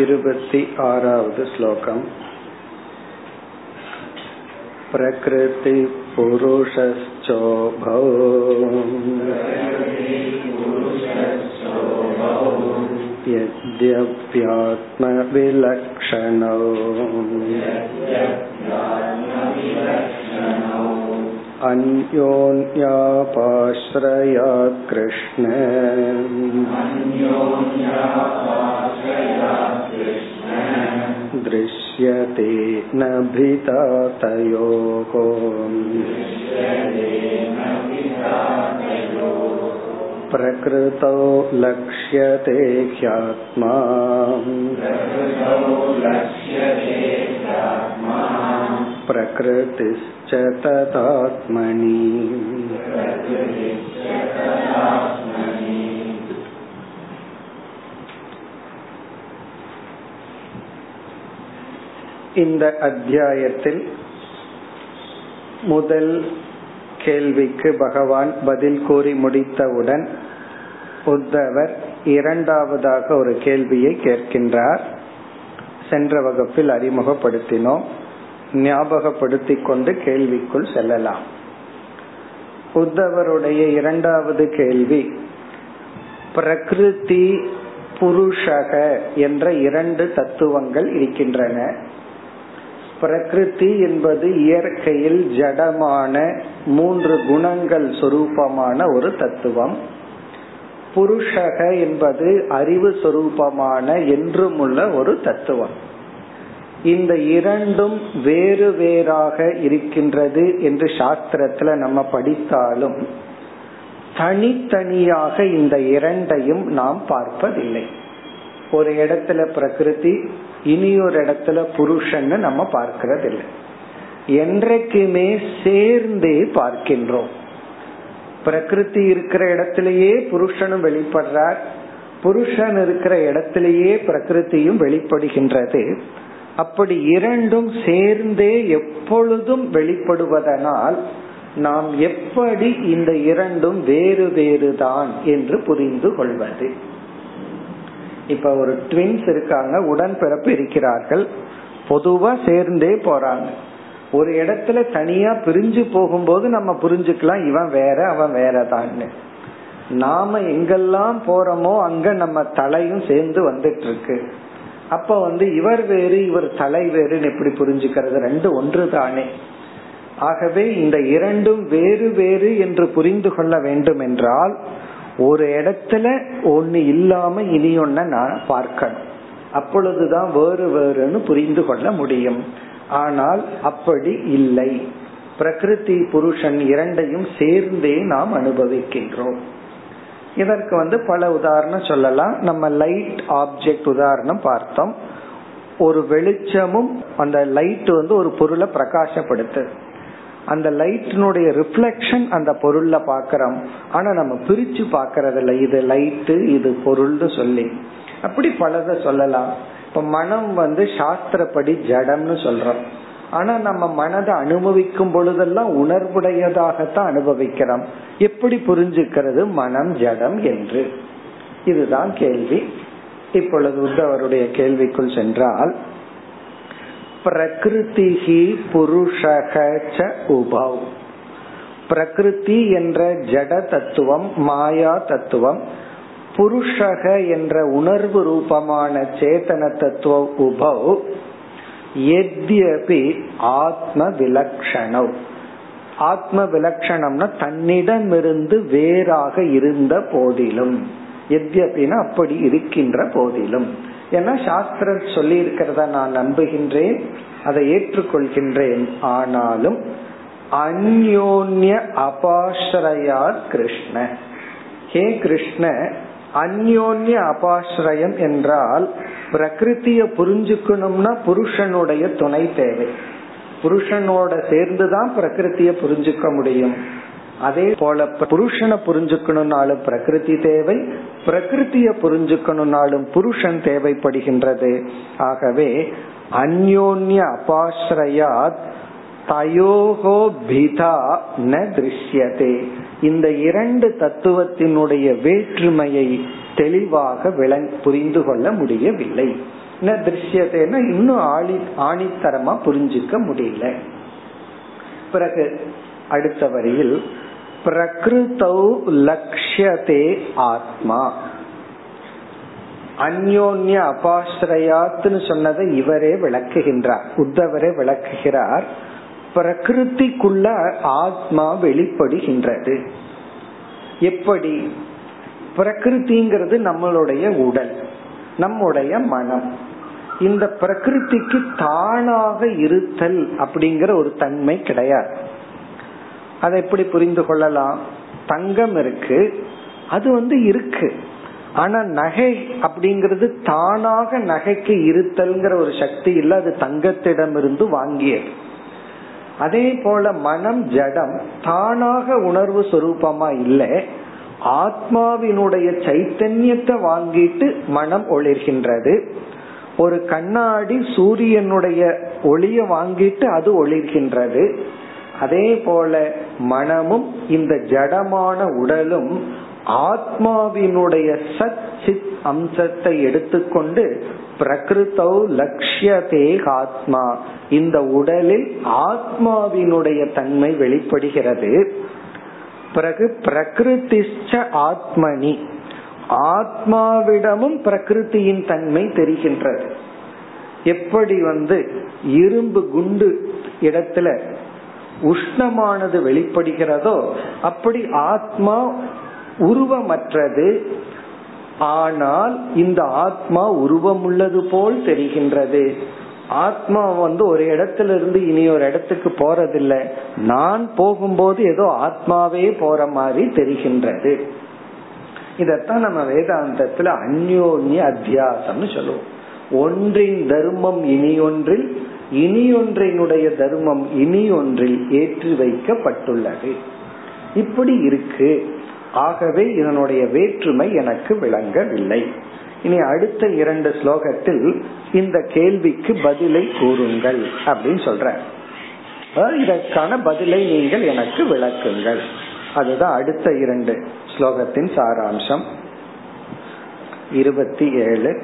இருपति आरावद् श्लोकम् प्रकृतिपुरुषश्चोभौ यद्यप्यात्मविलक्षणौ अन्योन्यापाश्रया कृष्ण दृश्यते न भितातयोः प्रकृतौ लक्ष्यते ह्यात्मा प्रकृतिश्च तदात्मनि இந்த அத்தியாயத்தில் முதல் கேள்விக்கு பகவான் பதில் கூறி முடித்தவுடன் உத்தவர் இரண்டாவதாக ஒரு கேள்வியை கேட்கின்றார். சென்ற வகுப்பில் அறிமுகப்படுத்தினோம். ஞாபகப்படுத்திக் கொண்டு கேள்விக்குள் செல்லலாம். உத்தவருடைய இரண்டாவது கேள்வி பிரகிருதி புருஷக என்ற இரண்டு தத்துவங்கள் இருக்கின்றன. பிரகிருதி என்பது இயற்கையில் ஜடமான மூன்று குணங்கள் சொரூபமான ஒரு தத்துவம். புருஷக என்பது அறிவு சொரூபமான என்றும் உள்ள ஒரு தத்துவம். இந்த இரண்டும் வேறு வேறாக இருக்கின்றது என்று சாஸ்திரத்துல நம்ம படித்தாலும் தனித்தனியாக இந்த இரண்டையும் நாம் பார்ப்பதில்லை. ஒரு இடத்துல பிரகிருதி இனி ஒரு இடத்துல புருஷன்னு நம்ம பார்க்கறது இல்லை என்றைக்குமே சேர்ந்தே பார்க்கின்றோம். பிரகிருதி இருக்கிற இடத்திலேயே புருஷனும் வெளிப்படுறார். புருஷன் இருக்கிற இடத்திலேயே பிரகிருதியும் வெளிப்படுகின்றது. அப்படி இரண்டும் சேர்ந்தே எப்பொழுதும் வெளிப்படுவதனால் நாம் எப்படி இந்த இரண்டும் வேறு வேறுதான் என்று புரிந்து கொள்வது? இப்ப ஒரு ட்வின்ஸ் இருக்காங்க உடன்பிறப்பு இருக்கிறார்கள். பொதுவா சேர்ந்தே போறாங்க. ஒரு இடத்துல தனியா பிரிஞ்சு போகும்போது நம்ம புரிஞ்சுக்கலாம் இவன் வேற அவன் வேறதான்னு. நாம எங்கெல்லாம் போறோமோ அங்க நம்ம தலையும் சேர்ந்து வந்துட்டு இருக்கு அப்ப வந்து இவர் வேறு இவர் தலை வேறுன்னு எப்படி புரிஞ்சுக்கிறது? ரெண்டு ஒன்று தானே ஆகவே இந்த இரண்டும் வேறு வேறு என்று புரிந்து கொள்ள வேண்டும் என்றால் ஒரு இடத்துல ஒன்னு இல்லாம இனி ஒன்ன நான் பார்க்கணும். அப்பொழுதுதான் வேறு வேறுன்னு புரிந்து கொள்ள முடியும். ஆனால் அப்படி இல்லை. பிரகிருதி புருஷன் இரண்டையும் சேர்ந்தே நாம் அனுபவிக்கின்றோம். இதற்கு வந்து பல உதாரணம் சொல்லலாம். நம்ம லைட் ஆப்ஜெக்ட் உதாரணம் பார்த்தோம். ஒரு வெளிச்சமும் அந்த லைட் வந்து ஒரு பொருளை பிரகாசப்படுத்து அந்த லைட்டினுடைய ரிஃப்ளெக்ஷன் அந்த பொருள்ல பாக்கிறோம் ஆனா நம்ம பிரிச்சு பாக்கிறது இல்லை இது லைட்டு இது பொருள்னு சொல்லி. அப்படி பலத சொல்லலாம். இப்ப மனம் வந்து சாஸ்திரப்படி ஜடம்னு சொல்றோம். ஆனா நம்ம மனதை அனுபவிக்கும் பொழுதெல்லாம் உணர்வுடையதாகத்தான் அனுபவிக்கிறோம். எப்படி புரிஞ்சுக்கிறது? மனம் ஜடம் என்று. இதுதான் கேள்வி. இப்பொழுது உத்தவருடைய கேள்விக்குள் சென்றால் பிரகிருதிஹி புருஷக உபவ். பிரகிருதி என்ற ஜட தத்துவம் மாயா தத்துவம் புருஷக என்ற உணர்வு ரூபமான சேத்தன தத்துவ உபவ் எத்யபி ஆத்ம விலக்ஷணம். ஆத்ம விலக்ஷணம்னா தன்னிடமிருந்து வேறாக இருந்த போதிலும் எத்யபினா அப்படி இருக்கின்ற போதிலும். ஏன்னா சாஸ்திரம் சொல்லி இருக்கிறத நான் நம்புகின்றேன் அதை ஏற்றுக்கொள்கின்றேன். ஆனாலும் அந்யோன்ய அபாஸ்ரயா கிருஷ்ண. ஹே கிருஷ்ண அந்யோன்ய அபாஸ்ரயம் என்றால் பிரகிருத்திய புரிஞ்சுக்கணும்னா புருஷனுடைய துணை தேவை. புருஷனோட சேர்ந்துதான் பிரகிருத்திய புரிஞ்சுக்க முடியும். அதே போல புருஷனை புரிஞ்சுக்கணும்னாலும் பிரகிருதி தேவை பிரகிருத்திய புரிஞ்சுக்கணும்னாலும் புருஷன் தேவைப்படுகின்றது. ஆகவே அந்யோன்ய அபாஸ்ரயாத் தயோகோ பிதா ந திருஷ்யதே. இந்த இரண்டு தத்துவத்தினுடைய வேற்றுமையை தெளிவாக விளங் புரிந்து கொள்ள முடியவில்லை. ந திருஷ்யதேன்னா இன்னும் ஆளி ஆணித்தரமா புரிஞ்சுக்க முடியல. பிறகு அடுத்த வரியில் பிரகிருதௌ லக்ஷ்யதே ஆத்மா அந்யோன்ய அபாஸ்ரயாத்துன்னு சொன்னதை இவரே விளக்குகின்றார் உத்தவரே விளக்குகிறார். பிரகிருதிக்குள்ள ஆத்மா வெளிப்படுகின்றது. எப்படி? பிரகிருதிங்கிறது நம்மளுடைய உடல் நம்முடைய மனம். இந்த பிரகிருதிக்கு தானாக இருத்தல் அப்படிங்கிற ஒரு தன்மை கிடையாது. அதை எப்படி புரிந்து கொள்ளலாம்? தங்கம் இருக்கு. அது வந்து இருக்கு. ஆனா நகை அப்படிங்கிறது தானாக நகைக்கு இருத்தல்ங்கிற ஒரு சக்தி இல்ல அது தங்கத்திடமிருந்து வாங்கியது. அதே போல மனம் ஜடம் தானாக உணர்வு சொரூபமா இல்ல ஆத்மாவினுடைய சைத்தன்யத்தை வாங்கிட்டு மனம் ஒளிர்கின்றது. ஒரு கண்ணாடி சூரியனுடைய ஒளிய வாங்கிட்டு அது ஒளிர்கின்றது. அதே போல மனமும் இந்த ஜடமான உடலும் ஆத்மாவினுடைய சத் சித் அம்சத்தை எடுத்துக்கொண்டு பிரகிருத்தௌ லட்சியதே ஆத்மா. இந்த உடலில் ஆத்மாவினுடைய தன்மை வெளிப்படுகிறது. பிறகு பிரகிருதிஷ்ட ஆத்மனி. ஆத்மாவிடமும் பிரகிருத்தியின் தன்மை தெரிகின்றது. எப்படி வந்து இரும்பு குண்டு இடத்துல உஷ்ணமானது வெளிப்படுகிறதோ அப்படி ஆத்மா உருவமற்றது. ஆனால் இந்த ஆத்மா உருவம் உள்ளது போல் தெரிகின்றது. ஆத்மா வந்து ஒரு இடத்துல இருந்து இனி ஒரு இடத்துக்கு போறதில்லை. நான் போகும்போது ஏதோ ஆத்மாவே போற மாதிரி தெரிகின்றது. இதத்தான் நம்ம வேதாந்தத்துல அந்யோன்ய அத்தியாசம்னு சொல்லுவோம். ஒன்றின் தர்மம் இனி ஒன்றில் இனி ஒன்றினுடைய தர்மம் இனி ஒன்றில் ஏற்றி வைக்கப்பட்டுள்ளது. இப்படி இருக்கு. ஆகவே இதனுடைய வேற்றுமை எனக்கு விளங்கவில்லை. இனி அடுத்த இரண்டு ஸ்லோகத்தில் இந்த கேள்விக்கு பதிலை கூறுங்கள் அப்படின்னு சொல்ற இதற்கான பதிலை நீங்கள் எனக்கு விளக்குங்கள். அதுதான் அடுத்த இரண்டு ஸ்லோகத்தின் சாராம்சம். இருபத்தி ஏழு.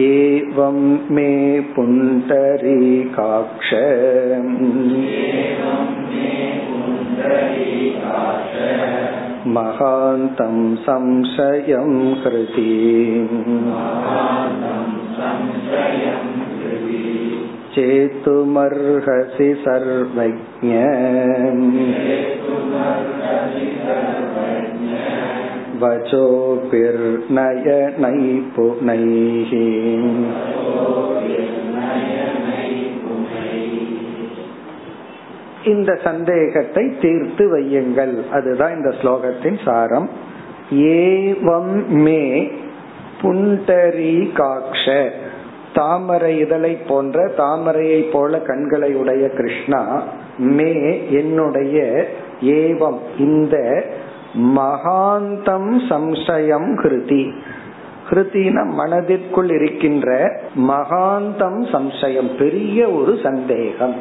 एवं मे पुण्डरीकाक्ष महान्तं संशयं हृदि चेतुमर्हसि सर्वज्ञ वचोभिर्नयनैपुनैः இந்த சந்தேகத்தை தீர்த்து வையுங்கள் அதுதான் இந்த ஸ்லோகத்தின் சாரம் ஏவம் மே புண்டரி காக்ஷ தாமரை இதழை போன்ற தாமரையை போல கண்களை உடைய கிருஷ்ணா மே என்னுடைய ஏவம் இந்த மகாந்தம் சம்சயம் ஹிருதி. ஹிருத்தின மனதிற்குள் இருக்கின்ற மகாந்தம் சம்சயம் பெரிய ஒரு சந்தேகம்.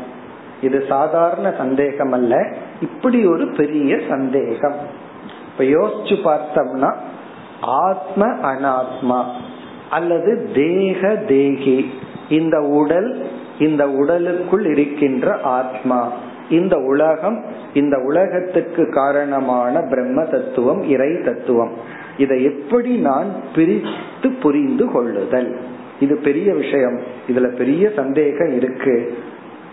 இது சாதாரண சந்தேகம் அல்ல இப்படி ஒரு பெரிய சந்தேகம். இப்ப யோசிச்சு பார்த்தோம்னா ஆத்ம அனாத்மா அல்லது தேக தேகி இந்த உடல் இந்த உடலுக்குள் இருக்கின்ற ஆத்மா. இந்த உலகம் இந்த உலகத்துக்கு காரணமான பிரம்ம தத்துவம் இறை தத்துவம். இதை எப்படி நான் பிரித்து புரிந்து கொள்ளுதல்? இது பெரிய விஷயம். இதுல பெரிய சந்தேகம் இருக்கு.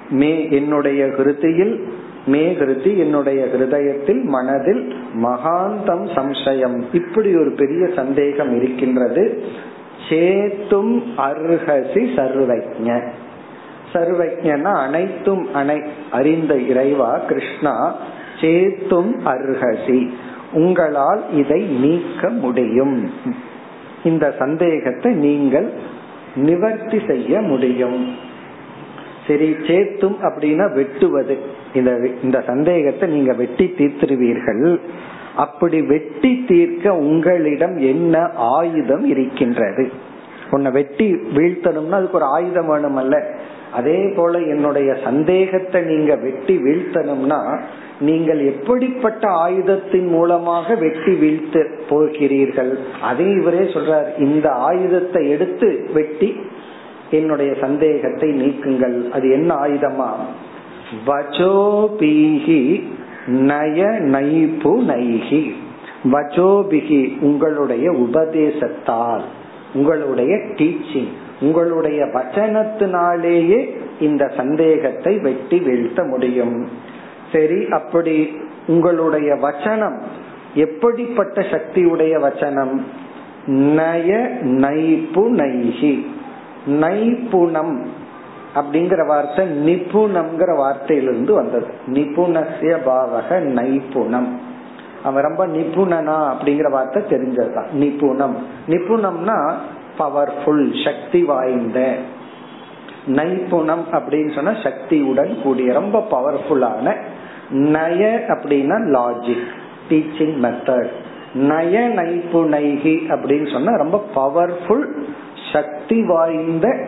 மே என்னுடைய கிருத்தியில் மே கிருதி என்னுடைய ஹிருதயத்தில் மனதில் மகாந்தம் சம்சயம். இப்படி ஒரு பெரிய சந்தேகம் இருக்கின்றது. சேத்தும் அர்ஹசி சர்வஜ சர்வஜனா அனைத்தும் அனை அறிந்த இறைவா கிருஷ்ணா சேத்தும் அர்ஹசி. உங்களால் இதை நீக்க முடியும். இந்த சந்தேகத்தை நீங்கள் நிவர்த்தி செய்ய முடியும். சரி சேத்தும் அப்படின்னா வெட்டுவது. இந்த இந்த சந்தேகத்தை நீங்க வெட்டி தீர்த்திருவீர்கள். அப்படி வெட்டி தீர்க்க உங்களிடம் என்ன ஆயுதம் இருக்கின்றது? உன்னை வெட்டி வீழ்த்தணும்னா அதுக்கு ஒரு ஆயுதம் வேணும் அல்ல அதே போல என்னுடைய சந்தேகத்தை நீங்க வெட்டி வீழ்த்தணும்னா நீங்கள் எப்படிப்பட்ட ஆயுதத்தின் மூலமாக வெட்டி வீழ்த்து போகிறீர்கள்? அதே இவரே சொல்றார். இந்த ஆயுதத்தை எடுத்து வெட்டி என்னுடைய சந்தேகத்தை நீக்குங்கள். அது என்ன ஆயுதமா? வஜோபீகி நய நைபு நைகி வஜோபிகி உங்களுடைய உபதேசத்தால். உங்களுடைய டீச்சிங் உங்களுடைய வச்சனத்தினாலேயே இந்த சந்தேகத்தை வெட்டி வீழ்த்த முடியும். சரி அப்படி உங்களுடைய வச்சனம் எப்படிப்பட்ட சக்தியுடைய வச்சனம் நய நைப்பு நைஹி. நைப்புணம் அப்படிங்கிற வார்த்தை நிபுணம்ங்கிற வார்த்தையிலிருந்து வந்தது. நிபுணசிய பாவக நைப்புணம் அவன் ரொம்ப நிபுணனா அப்படிங்கிற வார்த்தை தெரிஞ்சதுதான். நிபுணம். நிபுணம்னா பவர்ஃபுல் சக்தி வாய்ந்த. நைபுணம் அப்படின்னு சொன்னா சக்தியுடன் கூடிய ரொம்ப பவர்ஃபுல்லான நய அப்படின்னா லாஜிக் டீச்சிங் மெத்தட் நய நைப்புணைகி அப்படின்னு சொன்னா ரொம்ப பவர்ஃபுல் சக்தி வாய்ந்த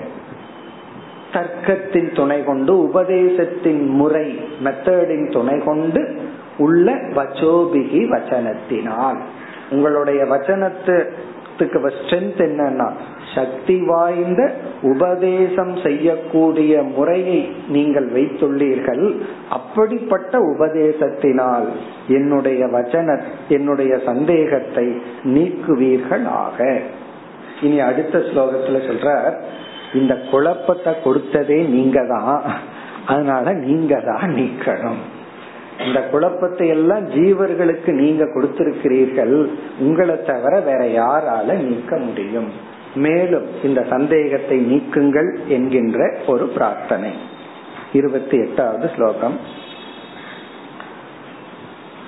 தர்க்கத்தின் துணை கொண்டு உபதேசத்தின் முறை மெத்தடின் துணை கொண்டு உள்ள வச்சோபிகி வச்சனத்தினால். உங்களுடைய வச்சனத்துக்கு ஸ்ட்ரென்த் என்னன்னா சக்தி வாய்ந்த உபதேசம் செய்யக்கூடிய முறையை நீங்கள் வைத்துள்ளீர்கள். அப்படிப்பட்ட உபதேசத்தினால் என்னுடைய வச்சன என்னுடைய சந்தேகத்தை நீக்குவீர்கள் ஆக இனி அடுத்த ஸ்லோகத்துல சொல்ற இந்த குழப்பத்தை கொடுத்ததே நீங்க தான் அதனால நீங்க தான் நீக்கணும். இந்த குழப்பத்தை எல்லாம் ஜீவர்களுக்கு நீங்க கொடுத்திருக்கிறீர்கள் உங்களை தவிர வேற யாரால நீக்க முடியும் மேலும் இந்த சந்தேகத்தை நீக்குங்கள் என்கின்ற ஒரு பிரார்த்தனை இருபத்தி எட்டாவது ஸ்லோகம்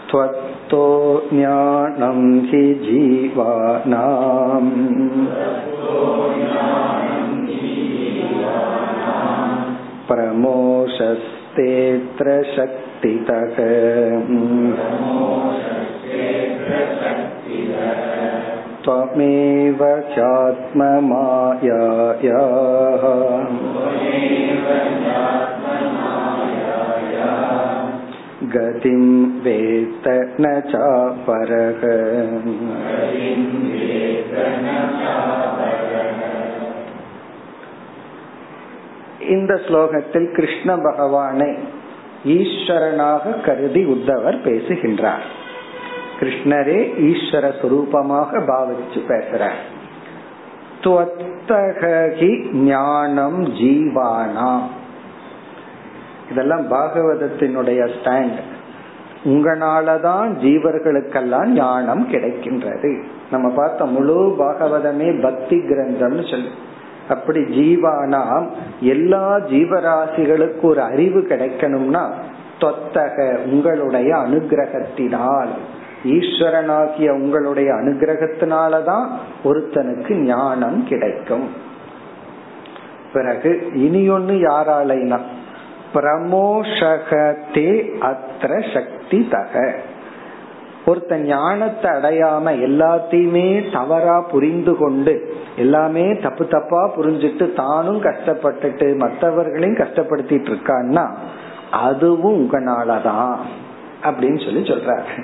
त्वत्तो ज्ञानं हि जीवानाम् प्रमोषस्तेऽत्र शक्तितः त्वमेव चात्ममायायाः गतिं वेत्त न चापरः இந்த ஸ்லோகத்தில் கிருஷ்ண பகவானை ஈஸ்வரனாக கருதி உத்தவர் பேசுகின்றார். கிருஷ்ணரே ஈஸ்வர சுரூபமாக பாவிச்சு பேசுறார். ஞானம் ஜீவானாம் இதெல்லாம் பாகவதத்தினுடைய ஸ்டாண்ட். உங்களாலதான் ஜீவர்களுக்கெல்லாம் ஞானம் கிடைக்கின்றது. நம்ம பார்த்த முழு பாகவதமே பக்தி கிரந்தம்னு சொல்லு. அப்படி ஜீவானாம் எல்லா ஜீவராசிகளுக்கு ஒரு அறிவு கிடைக்கணும்னா தொத்தக உங்களுடைய அனுகிரகத்தினால். ஈஸ்வரனாகிய உங்களுடைய அனுகிரகத்தினாலதான் ஒருத்தனுக்கு ஞானம் கிடைக்கும். பிறகு இனி ஒன்னு யாராலைனா பிரமோஷகத்தே அத்திர சக்தி தக. ஒருத்த ஞானத்தை அடையாம எல்லாத்தையுமே தவறா புரிந்து கொண்டு எல்லாமே தப்பு தப்பா புரிஞ்சுட்டு தானும் கஷ்டப்பட்டுட்டு மற்றவர்களையும் கஷ்டப்படுத்திட்டு இருக்கான்னா அதுவும் உங்களாலதான் அப்படின்னு சொல்லி சொல்றாரு.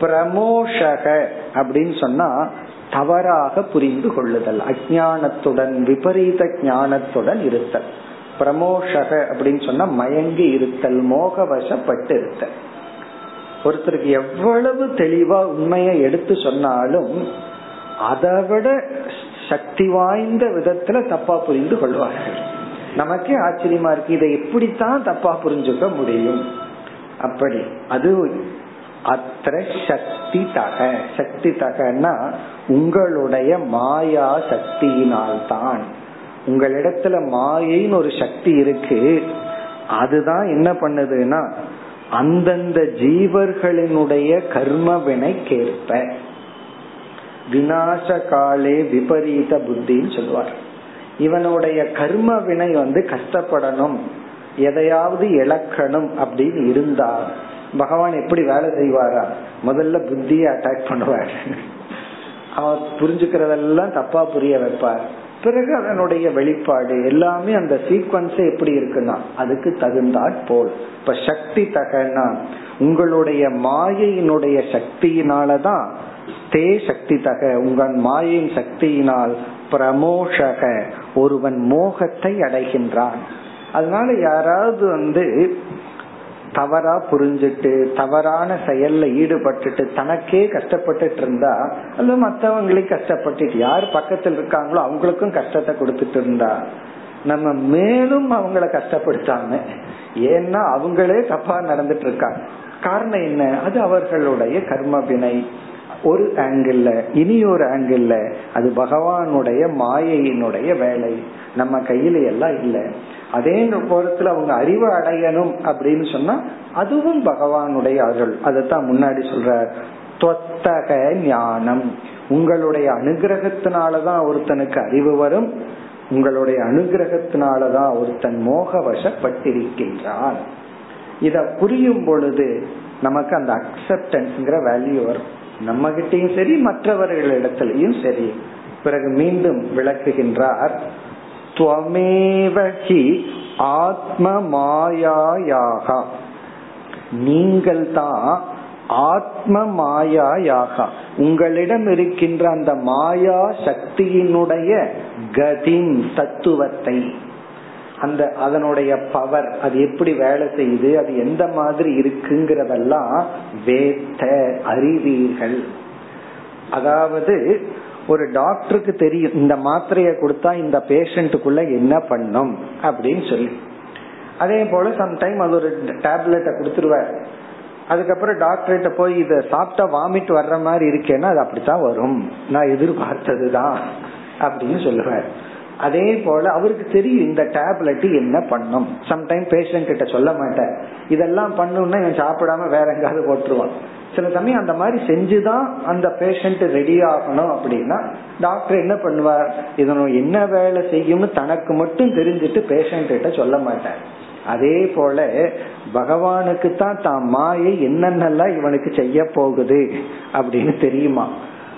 பிரமோஷக அப்படின்னு சொன்னா தவறாக புரிந்து கொள்ளுதல் அஜானத்துடன் விபரீத ஞானத்துடன் இருத்தல். பிரமோஷக அப்படின்னு சொன்னா மயங்கி இருத்தல் மோகவசப்பட்டு இருத்தல். ஒருத்தருக்கு எவ்வளவு தெளிவா உண்மையை எடுத்து சொன்னாலும் அதை விட சக்தி வாய்ந்த விதத்துல தப்பா புரிந்து கொள்வார்கள். நமக்கே ஆச்சரியமா இருக்கு இதை எப்படித்தான் தப்பா புரிஞ்சுக்க முடியும்? அப்படி அது அத்திர சக்தி தக. சக்தி தகன்னா உங்களுடைய மாயா சக்தியினால்தான். உங்களிடத்துல மாயைன்னு ஒரு சக்தி இருக்கு. அதுதான் என்ன பண்ணுதுன்னா அந்தந்த ஜீவர்களினுடைய கர்ம வினைக்கேற்ப விநாச காலே விபரீத புத்தின்னு சொல்லுவார் இவனுடைய கர்ம வினை வந்து கஷ்டப்படணும். எதையாவது இழக்கணும் அப்படின்னு இருந்தா பகவான் எப்படி வேலை செய்வாரா? முதல்ல புத்தியை அட்டாக் பண்ணுவார். அவர் புரிஞ்சுக்கிறதெல்லாம் தப்பா புரிய வைப்பார். பிறகு அதனுடைய வெளிப்பாடு எல்லாமே அந்த சீக்வன்ஸ் எப்படி இருக்குன்னா அதுக்கு தகுந்தாற் போல். இப்ப சக்தி தகனா உங்களுடைய மாயையினுடைய சக்தியினாலதான் தே சக்தி தக உங்கள் மாயின் சக்தியினால் பிரமோஷக ஒருவன் மோகத்தை அடைகின்றான். அதனால யாராவது வந்து தவறா புரிஞ்சுட்டு தவறான செயல்ல ஈடுபட்டுட்டு தனக்கே கஷ்டப்பட்டுட்டு இருந்தா அல்லது மற்றவங்களையும் கஷ்டப்பட்டுட்டு யார் பக்கத்தில் இருக்காங்களோ அவங்களுக்கும் கஷ்டத்தை கொடுத்துட்டு இருந்தா நம்ம மேலும் அவங்கள கஷ்டப்படுத்தாம ஏன்னா அவங்களே தப்பா நடந்துட்டு இருக்காங்க காரணம் என்ன? அது அவர்களுடைய கர்ம வினை ஒரு ஆங்கிள் இனி ஒரு ஆங்கிள் அது பகவானுடைய மாயையினுடைய வேலை. நம்ம கையில எல்லாம் இல்லை. அதே போரத்துல அவங்க அறிவு அடையணும் அப்படின்னு சொன்னா அதுவும் பகவானுடைய அருள். அதைத்தான் முன்னாடி சொல்ற தொத்தக ஞானம். உங்களுடைய அனுகிரகத்தினாலதான் ஒருத்தனுக்கு அறிவு வரும். உங்களுடைய அனுகிரகத்தினாலதான் ஒருத்தன் மோக வசப்பட்டிருக்கின்றான் இத புரியும் பொழுது நமக்கு அந்த அக்செப்டன்ஸ்ங்கிற வேல்யூ வரும். நம்ம கிட்டையும் சரி மற்றவர்களிடத்திலையும் சரி. பிறகு மீண்டும் விளக்குகின்றார். துவமேவகி ஆத்ம மாயாயாக நீங்கள் தான் ஆத்ம மாயாயாக உங்களிடம் இருக்கின்ற அந்த மாயா சக்தியினுடைய கதின் தத்துவத்தை அந்த அதனுடைய பவர் அது எப்படி வேலை செய்யுது அது எந்த மாதிரி இருக்குங்கிறதெல்லாம் வேத்த அறிவீர்கள். அதாவது ஒரு டாக்டருக்கு தெரியும் இந்த மாத்திரையை கொடுத்தா இந்த பேஷண்ட்டுக்குள்ள என்ன பண்ணும் அப்படின்னு சொல்லி. அதே போல சம்டைம் அது ஒரு டேப்லெட்டை கொடுத்துருவார். அதுக்கப்புறம் டாக்டர்கிட்ட போய் இதை சாப்பிட்டா வாமிட் வர்ற மாதிரி இருக்கேன்னா அது அப்படித்தான் வரும். நான் எதிர்பார்த்ததுதான் அப்படின்னு சொல்லுவார். அதே போல அவருக்கு தெரியும் இந்த டேப்லெட் என்ன பண்ணும். சம்டைம் பேஷண்ட் கிட்ட சொல்ல மாட்டேன். இதெல்லாம் பண்ணும்னா இவன் சாப்பிடாம வேற எங்காவது போட்டுருவான். சில சமயம் அந்த மாதிரி செஞ்சுதான் அந்த பேஷண்ட் ரெடி ஆகணும் அப்படின்னா டாக்டர் என்ன பண்ணுவார்? இதனும் என்ன வேலை செய்யும்னு தனக்கு மட்டும் தெரிஞ்சுட்டு பேஷண்ட் கிட்ட சொல்ல மாட்டார். அதே போல பகவானுக்கு தான் தான் மாயை என்னென்னலாம் இவனுக்கு செய்ய போகுது அப்படின்னு தெரியுமா?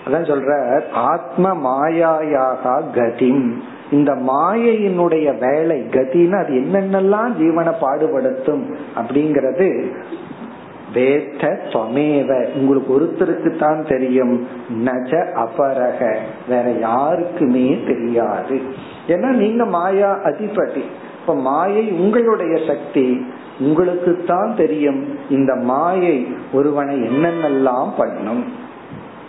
அதான் சொல்ற ஆத்ம மாயாயாக கதிம். இந்த மாயையினுடைய வேலை கதின்னு அது என்னென்னலாம் ஜீவனை பாடுபடுத்தும் அப்படிங்கறது வேத்த துவமேவ உங்களுக்கு ஒருத்தருக்கு தான் தெரியும். நஜ அபரக. வேற யாருக்குமே தெரியாது. ஏன்னா நீங்க மாயா அதிபதி. இப்ப மாயை உங்களுடைய சக்தி. உங்களுக்கு தான் தெரியும். இந்த மாயை ஒருவனை என்னென்னலாம் பண்ணும்.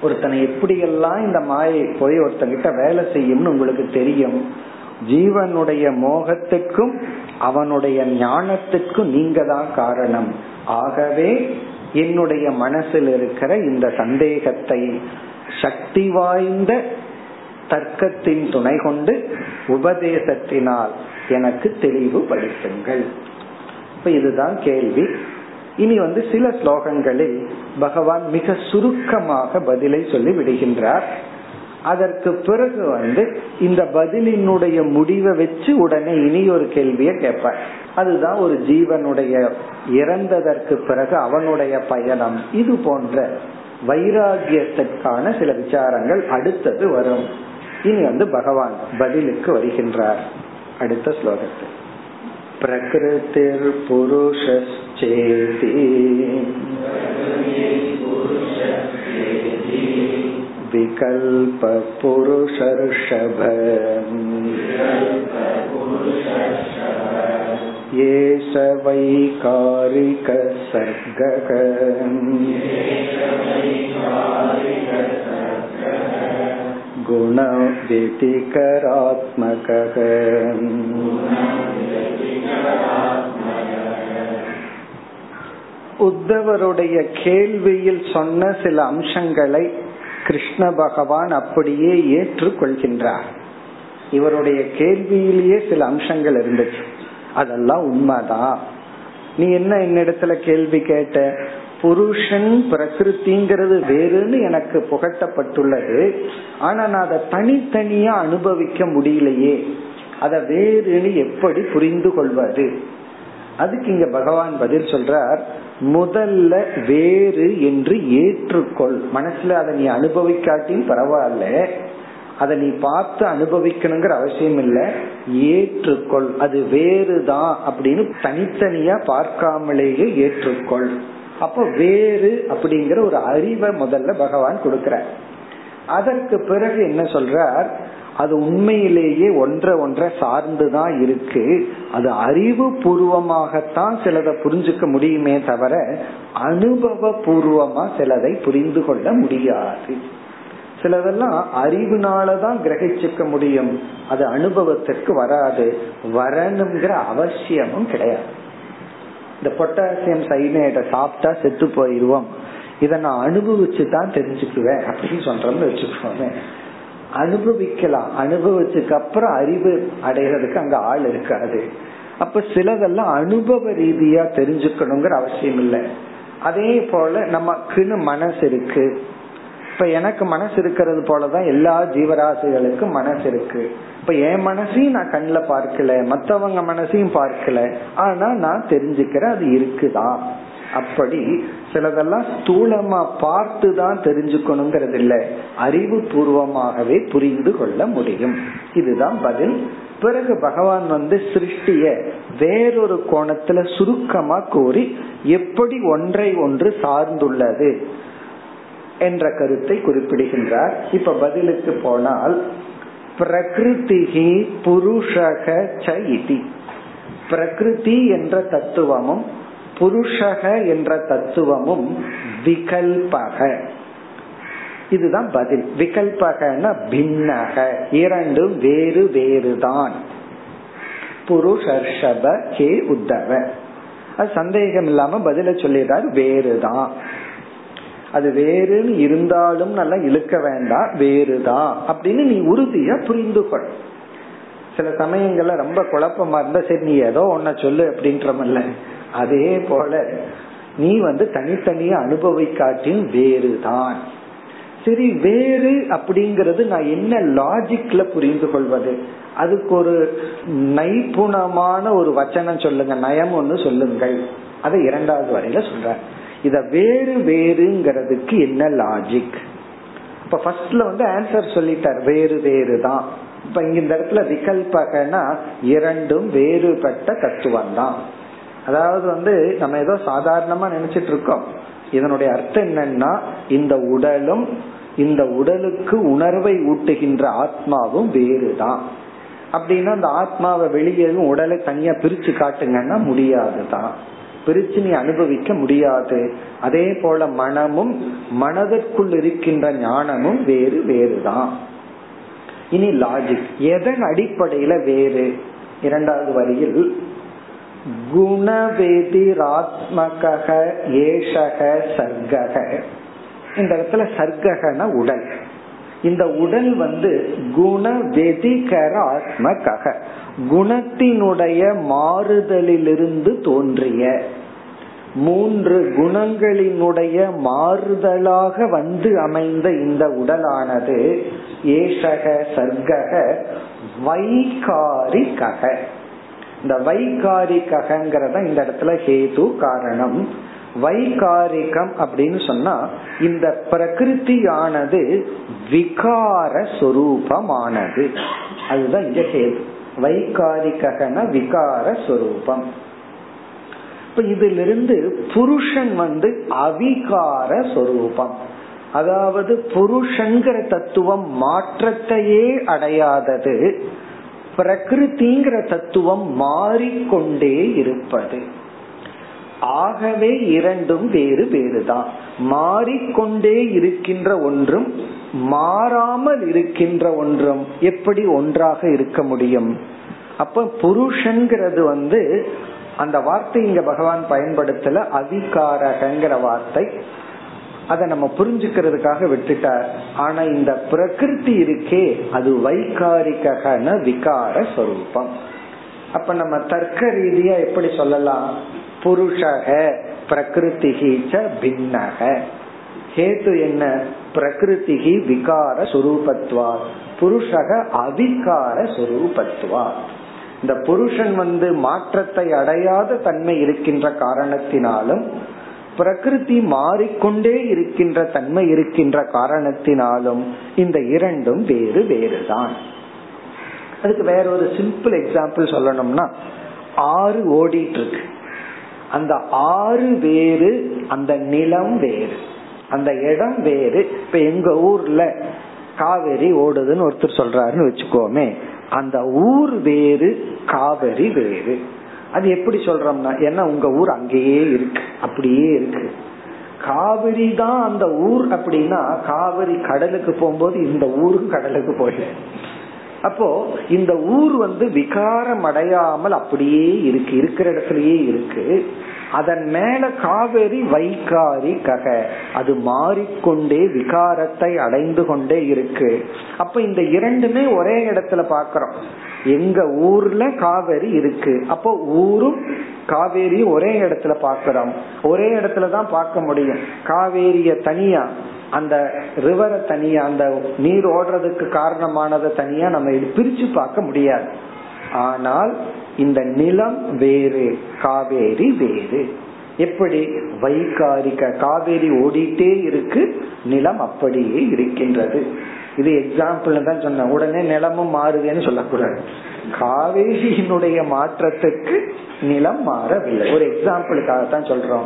ஒருத்தனை எப்படியெல்லாம் இந்த மாயை போய் ஒருத்தங்கிட்ட வேலை செய்யும்னு உங்களுக்கு தெரியும். ஜீவனுடைய மோகத்துக்கும் அவனுடைய ஞானத்துக்கும் நீங்க தான் காரணம். ஆகவே என்னுடைய மனசில் இருக்கிற இந்த சந்தேகத்தை சக்தி வாய்ந்த தர்க்கத்தின் துணை கொண்டு உபதேசத்தினால் எனக்கு தெளிவுபடுத்துங்கள். இப்ப இதுதான் கேள்வி. இனி வந்து சில ஸ்லோகங்களில் பகவான் மிக சுருக்கமாக பதிலை சொல்லி விடுகின்றார் அதற்கு பிறகு வந்து இந்த பதிலினுடைய முடிவை வச்சு உடனே இனி ஒரு கேள்வியை கேட்பார். அதுதான் ஒரு ஜீவனுடைய இறந்ததற்கு பிறகு அவனுடைய பயணம். இது போன்ற வைராகியத்திற்கான சில விசாரங்கள் அடுத்தது வரும். இனி வந்து பகவான் பதிலுக்கு வருகின்றார். அடுத்த ஸ்லோகத்தில். பிரகிருதிர்புருஷேதி विकल्पपुरुषर्षभ एष वैकारिकसर्गः गुणव्यतिकरात्मकः உத்தவருடைய கேள்வியில் சொன்ன சில அம்சங்களை கிருஷ்ண பகவான் அப்படியே ஏற்றுக்கொள்கின்றார். இவருடைய கேள்வியிலேயே சில அம்சங்கள் இருந்துச்சு. அதெல்லாம் உண்மைதான். நீ என்ன என்னிடத்துல கேள்வி கேட்ட? புருஷன் பிரகிருதிங்கிறது வேறுன்னு எனக்கு புகட்டப்பட்டுள்ளது. ஆனா நான் அதை தனித்தனியா அனுபவிக்க முடியலையே. அதை வேறுன்னு எப்படி புரிந்து கொள்வது? அதுக்கு இங்க பகவான் பதில் சொல்றார். முதல்ல வேறு என்று ஏற்றுக்கொள். மனசுல அதை நீ அனுபவிக்காட்டியும் பரவாயில்ல. அதை நீ பார்த்து அனுபவிக்கணுங்கிற அவசியம் இல்ல. ஏற்றுக்கொள். அது வேறுதான் அப்படின்னு தனித்தனியா பார்க்காமலேயே ஏற்றுக்கொள். அப்ப வேறு அப்படிங்கிற ஒரு அறிவை முதல்ல பகவான் கொடுக்கிறார். அதற்கு பிறகு என்ன சொல்றார்? அது உண்மையிலேயே ஒன்றை ஒன்றை சார்ந்துதான் இருக்கு. அது அறிவு பூர்வமாகத்தான் சிலதை புரிஞ்சுக்க முடியுமே தவிர அனுபவ பூர்வமா சிலதை புரிந்து கொள்ள முடியாது. சிலதெல்லாம் அறிவுனாலதான் கிரகிச்சுக்க முடியும். அது அனுபவத்திற்கு வராது. வரணுங்கிற அவசியமும் கிடையாது. இந்த பொட்டாசியம் சைனேட்டை சாப்பிட்டா செத்து போயிருவோம். இதை நான் அனுபவிச்சு தான் தெரிஞ்சுக்குவேன் அப்படின்னு சொல்றோம்னு வச்சுக்கோமே. அனுபவிக்கலாம். அனுபவிச்சதுக்கு அப்புறம் அறிவு அடைகிறதுக்கு அங்க ஆள் இருக்காது. அப்ப சிலதெல்லாம் அனுபவ ரீதியா தெரிஞ்சுக்கணுங்கிற அவசியம் இல்லை. அதே போல நமக்குன்னு மனசு இருக்கு. இப்ப எனக்கு மனசு இருக்கிறது போலதான் எல்லா ஜீவராசிகளுக்கும் மனசு இருக்கு. இப்ப என் மனசையும் நான் கண்ணில் பார்க்கல. மத்தவங்க மனசையும் பார்க்கல. ஆனா நான் தெரிஞ்சுக்கிறேன் அது இருக்குதான். அப்படி சிலதெல்லாம் ஸ்தூலமா பார்த்து தான் தெரிஞ்சுக்கணுங்கிறது இல்ல அறிவு பூர்வமாகவே புரிந்து கொள்ள முடியும். இதுதான் பதில். பிறகு பகவான் வந்து சிருஷ்டிய வேறொரு கோணத்துல சுருக்கமா கூறி எப்படி ஒன்றை ஒன்று சார்ந்துள்ளது என்ற கருத்தை குறிப்பிடுகின்றார். இப்ப பதிலுக்கு போனால் பிரகிருதிகி புருஷக ச இதி. பிரகிருதி என்ற தத்துவமும் புருஷக என்ற தத்துவமும் விகல்பக. இதுதான் பதில். விகல்பகன பின்னக. இரண்டும் வேறு வேறுதான். புருஷர்ஷப கே உத்தவ. அது சந்தேகம் இல்லாம பதில சொல்லிடுறாரு வேறுதான். அது வேறுன்னு இருந்தாலும் நல்லா இழுக்க வேண்டாம் வேறுதான். அப்படின்னு நீ உறுதியா புரிந்து கொள் சில சமயங்கள்ல ரொம்ப குழப்பமா இருந்தா சரி நீ ஏதோ ஒன்ன சொல்லு அப்படின்றமல்ல அதே போல நீ வந்து தனித்தனியா அனுபவிக்காட்டின் வேறுதான். சரி வேறு அப்படிங்கறது நான் என்ன லாஜிக்ல புரிந்து கொள்வது? அதுக்கு ஒரு நைப்புணமான ஒரு வச்சனம் சொல்லுங்க நயம் ஒண்ணு சொல்லுங்கள். அதை இரண்டாவது வரையில சொல்ற இத வேறு வேறுங்கிறதுக்கு என்ன லாஜிக் இப்ப ஃபர்ஸ்ட்ல வந்து ஆன்சர் சொல்லிட்டார் வேறு வேறு தான் இப்ப இங்க இந்த இடத்துல விகல்பகனா இரண்டும் வேறுபட்ட தத்துவம் தான் அதாவது வந்து நம்ம ஏதோ சாதாரணமா நினைச்சிட்டு இருக்கோம் இதனுடைய அர்த்தம் என்னன்னா இந்த உடலும் இந்த உடலுக்கு உணர்வை ஊட்டுகின்ற ஆத்மாவும் வேறுதான். அப்படின்னா அந்த ஆத்மாவை வெளியேறும் உடலை தனியா பிரிச்சு காட்டுங்கன்னா முடியாதுதான். பிரிச்சு நீ அனுபவிக்க முடியாது. அதே போல மனமும் மனதிற்குள் இருக்கின்ற ஞானமும் வேறு வேறுதான். இனி லாஜிக் எதன் அடிப்படையில வேறு? இரண்டாவது வரியில் குணவேதிராத்மக ஏஷக சர்க்கக இந்த இடத்துல சர்க்ககன உடல். இந்த உடல் வந்து குண வெதிகர ஆத்மகக குணத்தினுடைய மாறுதலிலிருந்து தோன்றிய. மூன்று குணங்களினுடைய மாறுதலாக வந்து அமைந்த இந்த உடலானது ஏஷக சர்க்கக வைகாரிகக இந்த வைகாரிகங்கிறத இந்த இடத்துல ஹேது காரணம். வைகாரிகம் அப்படின்னு சொன்னா இந்த பிரகிருதியானது விகார சொரூபமானது. அதுதான் இங்க ஹேது. வைகாரிகன விகார சொரூபம். இப்ப இதிலிருந்து புருஷன் வந்து அவிகார சொரூபம். அதாவது புருஷங்கிற தத்துவம் மாற்றத்தையே அடையாதது. பிரகிருதிங்கிற தத்துவம் மாறிக்கொண்டே இருப்பது. ஆகவே இரண்டும் வேறு வேறுதான். மாறிக்கொண்டே இருக்கின்ற ஒன்றும் மாறாமல் இருக்கின்ற ஒன்றும் எப்படி ஒன்றாக இருக்க முடியும்? அப்ப புருஷன்கிறது வந்து அந்த வார்த்தை இங்க பகவான் பயன்படுத்தல அதிகாரகங்கிற வார்த்தை. அதை நம்ம புரிஞ்சுக்கிறதுக்காக விட்டுட்டார். ஆனா இந்த பிரகிருதி இருக்கே அது வைகாரிகன விகார சொரூபம். அப்ப நம்ம தர்க்க ரீதியா எப்படி சொல்லலாம்? புருஷக பிரகிருதிகீச்ச பின்னக. ஹேத்து என்ன? பிரகிருதிகி விகார சுரூபத்வா புருஷக அவிகார சுரூபத்வா இந்த புருஷன் வந்து மாற்றத்தை அடையாத தன்மை இருக்கின்ற காரணத்தினாலும் பிரகிருதி மாறிக்கொண்டே இருக்கின்ற தன்மை இருக்கின்ற காரணத்தினாலும் இந்த இரண்டும் வேறு வேறுதான். அதுக்கு வேற ஒரு சிம்பிள் எக்ஸாம்பிள் சொல்லணும்னா ஆறு ஓடிட்டு இருக்கு அந்த ஆறு வேறு அந்த நிலம் வேறு அந்த இடம் வேறு. இப்ப எங்க ஊர்ல காவேரி ஓடுதுன்னு ஒருத்தர் சொல்றாருன்னு வச்சுக்கோமே அந்த ஊர் வேறு காவேரி வேறு. அது எப்படி சொல்றோம்னா ஏன்னா உங்க ஊர் அங்கேயே இருக்கு. அப்படியே இருக்கு. காவிரி தான் அந்த ஊர் அப்படின்னா காவிரி கடலுக்கு போகும்போது இந்த ஊரும் கடலுக்கு போயிடும் அப்போ இந்த ஊர் வந்து விகாரம் அடையாமல் அப்படியே இருக்கு இருக்கிற இடத்துலயே இருக்கு. அதன் மேல காவேரி வைகாரி கக. அது மாறிக்கொண்டே விகாரத்தை அடைந்து கொண்டே இருக்கு. அப்ப இந்த இரண்டுமே ஒரே இடத்துல பாக்கிறோம். எங்க ஊர்ல காவேரி இருக்கு. அப்போ ஊரும் காவேரி ஒரே இடத்துல பாக்கிறோம். ஒரே இடத்துல தான் பார்க்க முடியும். காவேரிய தனியா அந்த ரிவரை தனியா அந்த நீர் ஓடுறதுக்கு காரணமானதை தனியா நம்ம பிரிச்சு பார்க்க முடியாது. ஆனால் இந்த நிலம் வேறு காவேரி வேறு. எப்படி? வைகாரிக காவேரி ஓடிட்டே இருக்கு நிலம் அப்படியே இருக்கின்றது. இது எக்ஸாம்பிள் தான் சொன்ன உடனே நிலமும் மாறுதுன்னு சொல்லக்கூடாது. காவேரியினுடைய மாற்றத்துக்கு நிலம் மாறவில்லை. ஒரு எக்ஸாம்பிளுக்காக தான் சொல்றோம்.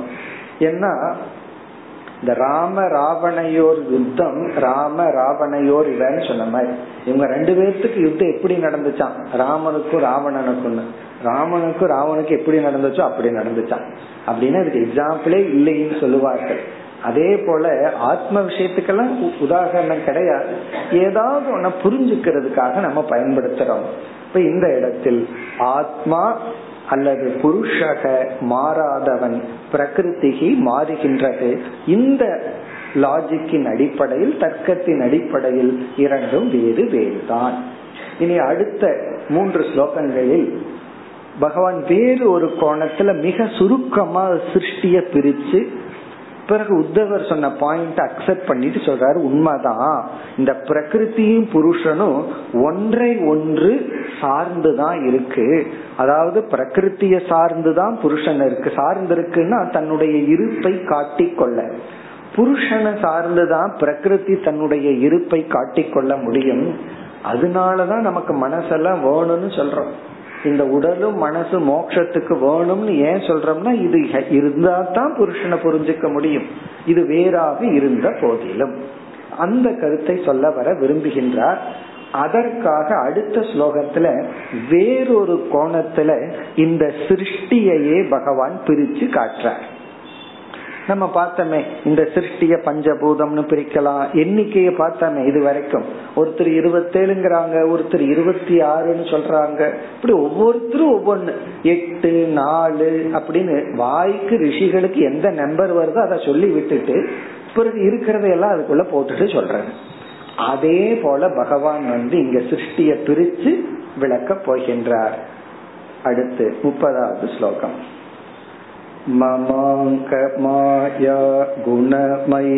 ஏன்னா இந்த ராம ராவணையோர் யுத்தம் ராம ராவணையோர் இல்லைன்னு சொன்ன மாதிரி. இவங்க ரெண்டு பேர்த்துக்கு யுத்தம் எப்படி நடந்துச்சான் ராமனுக்கும் ராவணனுக்கும் ராமனுக்கும் ராவனுக்கு எப்படி நடந்துச்சோ அப்படி நடந்துச்சான் அப்படின்னு அதுக்கு எக்ஸாம்பிளே இல்லைன்னு சொல்லுவார்கள். அதே போல ஆத்ம விஷயத்துக்கெல்லாம் உதாரணம் கிடையாது. ஏதாவது ஒன்ன புரிஞ்சுக்கிறதுக்காக நம்ம பயன்படுத்துறோம். இப்ப இந்த இடத்தில் ஆத்மா அல்லது புருஷக மாறாதவன் பிரகிருதிகி மாறுகின்றது. இந்த லாஜிக்கின் அடிப்படையில் தர்க்கத்தின் அடிப்படையில் இரண்டும் வேறு வேறுதான். இனி அடுத்த மூன்று ஸ்லோகங்களில் பகவான் வேறு ஒரு கோணத்துல மிக சுருக்கமா சிருஷ்டிய பிரிச்சு பிறகு உத்தவர் சொன்ன பாயிண்ட் அக்செப்ட் பண்ணிட்டு சொல்றாரு உண்மைதான். இந்த பிரகிருத்தியும் புருஷனும் ஒன்றை ஒன்று சார்ந்துதான் இருக்கு. அதாவது பிரகிருத்திய சார்ந்துதான் புருஷன் இருக்கு. சார்ந்து இருக்குன்னா தன்னுடைய இருப்பை காட்டிக்கொள்ள புருஷனை சார்ந்துதான் பிரகிருதி தன்னுடைய இருப்பை காட்டிக்கொள்ள முடியும். அதனாலதான் நமக்கு மனசெல்லாம் வேணும்னு சொல்றோம். இந்த உடலும் மனசு மோட்சத்துக்கு வேணும்னு ஏன் சொல்றோம்னா இது இருந்தா தான் புருஷனை புரிஞ்சுக்க முடியும். இது வேறாக இருந்த போதிலும். அந்த கருத்தை சொல்ல வர விரும்புகின்றார். அதற்காக அடுத்த ஸ்லோகத்துல வேறொரு கோணத்துல இந்த சிருஷ்டியையே பகவான் பிரிச்சு காட்டுறார். நம்ம பார்த்தோமே இந்த சிருஷ்டிய பஞ்சபூதம்னு பிரிக்கலாம். எண்ணிக்கைய பார்த்தோமே இது வரைக்கும் ஒருத்தர் இருபத்தேழுங்கிறாங்க ஒருத்தர் இருபத்தி ஆறுன்னு சொல்றாங்க. இப்படி ஒவ்வொருத்தரும் ஒவ்வொன்னு. எட்டு நாலு அப்படின்னு வாய்க்கு ரிஷிகளுக்கு எந்த நம்பர் வருதோ அதை சொல்லி விட்டுட்டு பிறகு இருக்கிறதையெல்லாம் அதுக்குள்ள போட்டுட்டு சொல்றாங்க அதே போல பகவான் வந்து இங்க சிருஷ்டிய பிரிச்சு விளக்க போகின்றார். அடுத்து முப்பதாவது ஸ்லோகம். ममाङ्कमाया गुणमय्यनेकधा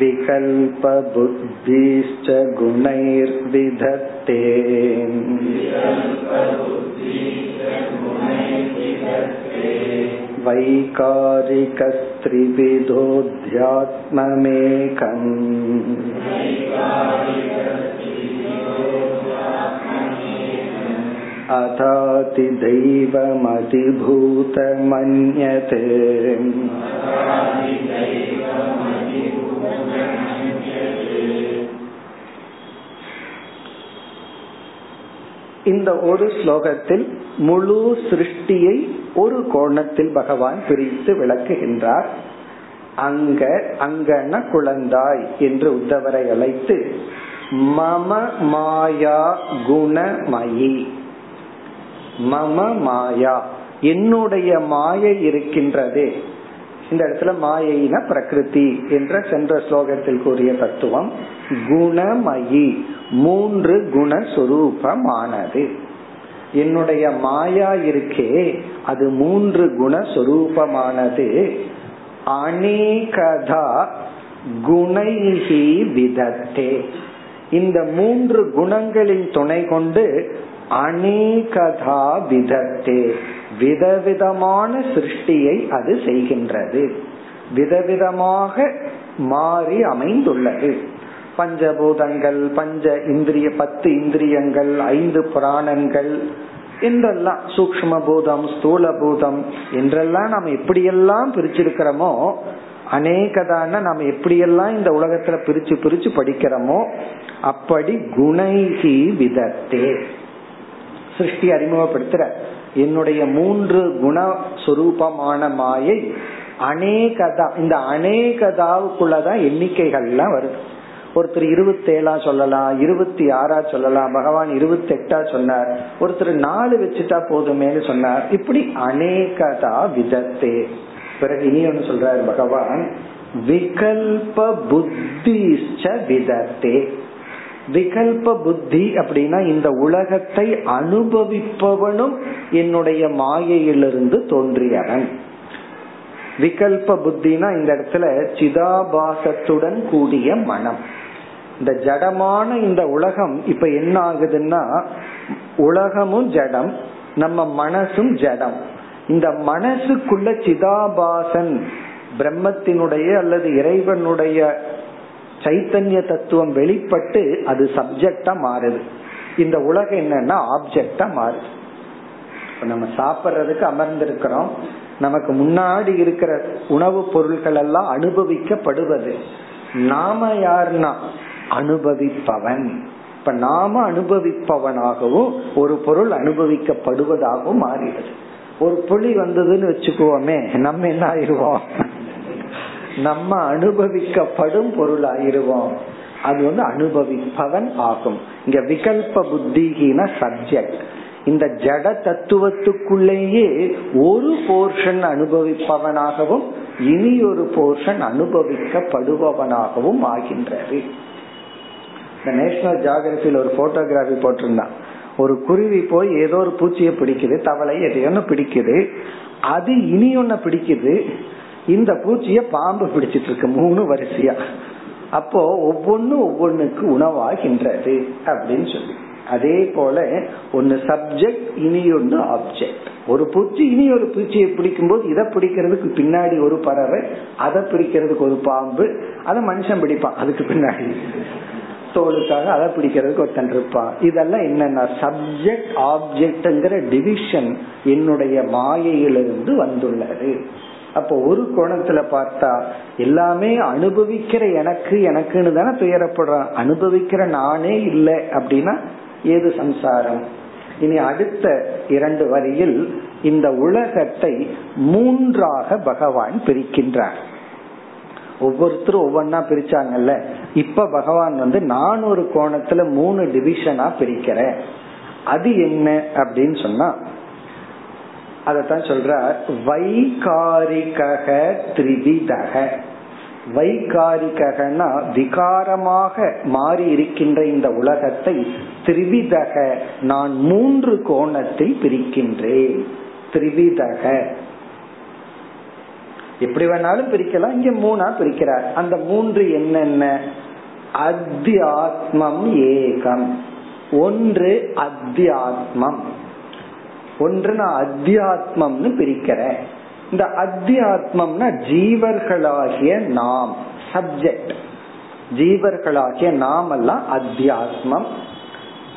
विकल्पबुद्धिश्च गुणैर्विधत्ते वैकारिकस्त्रिविधोऽध्यात्ममेकम् अथातिदैवमतिभूतमन्यते இந்த ஒரு ஸ்லோகத்தில் முழு சிருஷ்டியை ஒரு கோணத்தில் பகவான் பிரித்து விளக்குகின்றார் அங்க அங்கன குழந்தாய் என்று உத்தவரை அழைத்து மம மாயா குணமயி மம மாயா. என்னுடைய மாயை இருக்கின்றது. இந்த இடத்துல மாயின பிரகிருதி என்ற சென்ற ஸ்லோகத்தில் கூறிய தத்துவம் குணமயி. மூன்று குணஸ்வரூபமானது. என்னுடைய மாயா இருக்கே அது மூன்று குணஸ்வரூபமானது. அநேகதா குணைஹி விதத்தே. இந்த மூன்று குணங்களின் துணை கொண்டு அநேகதா விதத்தே. விதவிதமான சிருஷ்டியை அது செய்கின்றது. விதவிதமாக மாறி அமைந்துள்ளது. பஞ்சபூதங்கள் பஞ்ச இந்திரிய பத்து இந்திரியங்கள் ஐந்து புராணங்கள் என்றெல்லாம் சூக்ம பூதம் ஸ்தூல பூதம் என்றெல்லாம் நம்ம எப்படியெல்லாம் பிரிச்சிருக்கிறோமோ அநேகதான நம்ம எப்படியெல்லாம் இந்த உலகத்துல பிரிச்சு பிரிச்சு படிக்கிறோமோ அப்படி குணைகி விதத்தே. சிருஷ்டி அறிமுகப்படுத்துற. என்னுடைய மூன்று குணஸ்வரூபமான மாயை அநேகதா இந்த அநேகதாவுக்குள்ளதான் எண்ணிக்கைகள்லாம் வருது. ஒருத்தர் இருபத்தேழா சொல்லலாம் இருபத்தி ஆறா சொல்லலாம் பகவான் இருபத்தி எட்டா சொன்னார். ஒருத்தர் நாலு வச்சுட்டா போதுமேனு சொன்னார். இப்படி அநேகதா விதத்தே. பிறகு இனி ஒன்னு சொல்றாரு பகவான் விகல்ப புத்திச்ச விதத்தே. விகல்ப புத்தி அப்படின்னா இந்த உலகத்தை அனுபவிப்பவனும் என்னுடைய மாயையிலிருந்து தோன்றியவன். விகல்ப புத்தினா இந்த இடத்துல சிதாபாசத்துடன் கூடிய மனம். இந்த ஜடமான இந்த உலகம் இப்ப என்ன ஆகுதுன்னா உலகமும் ஜடம் நம்ம மனசும் ஜடம். இந்த மனசுக்குள்ள சிதாபாசன் பிரம்மத்தினுடைய அல்லது இறைவனுடைய சைத்தன்ய தத்துவம் வெளிப்பட்டு அது சப்ஜெக்டா மாறுது. இந்த உலகம் என்னன்னா ஆப்ஜெக்டா மாறுது. நம்ம சாப்பிட்றதுக்கு அமர்ந்திருக்கிறோம். நமக்கு முன்னாடி இருக்கிற உணவுப் பொருள்கள் எல்லாம் அனுபவிக்கப்படுவது. நாம யாருன்னா? அனுபவிப்பவன். இப்ப நாம அனுபவிப்பவனாகவும் ஒரு பொருள் அனுபவிக்கப்படுவதாகவும் மாறிடுது. ஒரு புலி வந்ததுன்னு வச்சுக்குவோமே நம்ம என்ன ஆயிடுவோம்? நம்ம அனுபவிக்கப்படும் பொருள் ஆயிருவோம் அது வந்து அனுபவிப்பவன் ஆகும். இங்க விகல்ப புத்திகின சப்ஜெக்ட் இந்த ஜட தத்துவத்துக்குள்ளேயே ஒரு போர்ஷன் அனுபவிப்பவனாகவும் இனி ஒரு போர்ஷன் அனுபவிக்கப்படுபவனாகவும் ஆகின்றது. இந்த நேஷனல் ஜியாகிரபியில் ஒரு போட்டோகிராஃபி போட்டிருந்தான் ஒரு குருவி போய் ஏதோ ஒரு பூச்சியை பிடிக்குது தவளை எதையொன்னு பிடிக்குது. அது இனி ஒன்ன பிடிக்குது. இந்த பூச்சிய பாம்பு பிடிச்சிட்டு இருக்கு மூணு வரிசையா. அப்போ ஒவ்வொன்னு ஒவ்வொன்னுக்கு உணவாகின்றது அப்படின்னு சொல்லி. அதே போல ஒன்னு சப்ஜெக்ட் இனி ஒன்று ஆப்ஜெக்ட் ஒரு பூச்சி இனி ஒரு பூச்சியை பிடிக்கும் போது இதை பிடிக்கிறதுக்கு பின்னாடி ஒரு பறவை அதை பிடிக்கிறதுக்கு ஒரு பாம்பு அதை மனுஷன் பிடிப்பான் அதுக்கு பின்னாடி. தோலுக்காக அதை பிடிக்கிறதுக்கு ஒருத்தன் இருப்பான். இதெல்லாம் என்னன்னா சப்ஜெக்ட் ஆப்ஜெக்ட்ங்கிற டிவிஷன் என்னுடைய மாயையிலிருந்து வந்துள்ளது. அப்போ ஒரு கோணத்துல பார்த்தா எல்லாமே அனுபவிக்கிற எனக்கு எனக்குன்னு தானே துயரப்படுறான். அனுபவிக்கிற நானே இல்லை அப்படின்னா ஏது சம்சாரம்? இனி அடுத்த இரண்டு வரியில் இந்த உலகத்தை மூன்றாக பகவான் பிரிக்கின்றார். ஒவ்வொருத்தரும் ஒவ்வொன்னா பிரிச்சாங்கல்ல. இப்ப பகவான் வந்து நான் ஒரு கோணத்துல மூணு டிவிஷனா பிரிக்கிறேன் அது என்ன அப்படின்னு சொன்னா அதத்தான் சொல்ற வைகாரிக திரிவிதக வைகாரிகனா விகாரமாக மாறி இருக்கின்ற இந்த உலகத்தை திரிவிதக நான் மூன்று கோணத்தில் பிரிக்கின்றேன். திரிவிதக எப்படி வேணாலும் பிரிக்கலாம் இங்க மூணா பிரிக்கிறார். அந்த மூன்று என்னென்ன? அத்தியாத்மம் ஏகம். ஒன்று அத்தியாத்மம். ஒன்று நான் அத்தியாத்மம்னு பிரிக்கிறேன். இந்த அத்தியாத்மம்னா ஜீவர்களாகிய நாம் சப்ஜெக்ட் ஜீவர்களாகிய நாம் எல்லாம் அத்தியாத்மம்.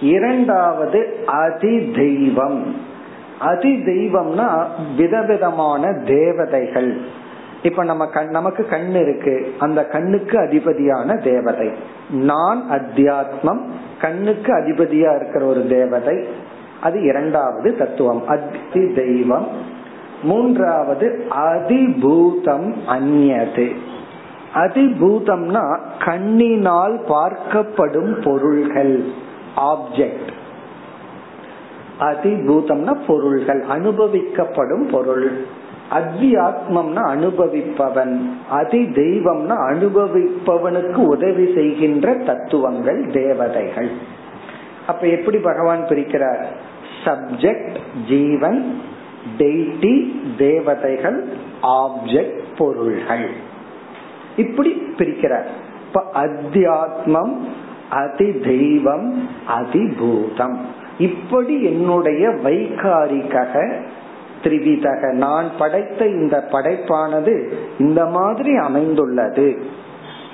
இரண்டாவது அதி தெய்வம் அதி தெய்வம்னா விதவிதமான தேவதைகள். இப்ப நம்ம கண் நமக்கு கண் இருக்கு. அந்த கண்ணுக்கு அதிபதியான தேவதை. நான் அத்தியாத்மம் கண்ணுக்கு அதிபதியா இருக்கிற ஒரு தேவதை. அது இரண்டாவது தத்துவம். அத்தி தெய்வம் மூன்றாவது அதிபூதம் அந்நது அதிபூதம்னா கண்ணினால் பார்க்கப்படும் பொருள்கள் ஆப்ஜெக்ட் அதிபூதம்னா பொருள்கள் அனுபவிக்கப்படும் பொருள். அத்தியாத்மம்னா அனுபவிப்பவன். அதி தெய்வம்னா அனுபவிப்பவனுக்கு உதவி செய்கின்ற தத்துவங்கள் தேவதைகள். அப்ப எப்படி பகவான் பிரிக்கிறார்? சப்ஜெக்ட் ஜீவன் டெய்டி தேவதைகள் ஆப்ஜெக்ட் பொருள்கள். இப்படி பிரிக்கிறார். இப்ப அத்தியாத்மம் அதி தெய்வம் அதிபூதம். இப்படி என்னுடைய வைகாரிக திரிவிதக. நான் படைத்த இந்த படைப்பானது இந்த மாதிரி அமைந்துள்ளது.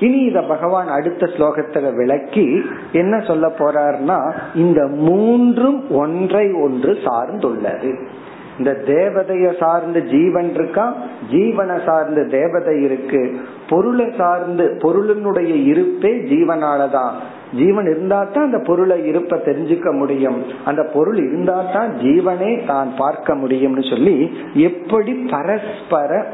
இனி இத பகவான் அடுத்த ஸ்லோகத்துல விளக்கி என்ன சொல்ல போறார்னா இந்த மூன்றும் ஒன்றை ஒன்று சார்ந்துள்ளது. இந்த தேவதைய சார்ந்து ஜீவன் இருக்கா? ஜீவனை சார்ந்து தேவதை இருக்கு. பொருளை சார்ந்து பொருளினுடைய இருப்பே ஜீவனாலதான். ஜீவன் இருந்தா தான் அந்த பொருளை இருப்ப தெரிஞ்சுக்க முடியும். அந்த பொருள் இருந்தா தான் ஜீவனே தான் பார்க்க முடியும்னு சொல்லி எப்படி பரஸ்பர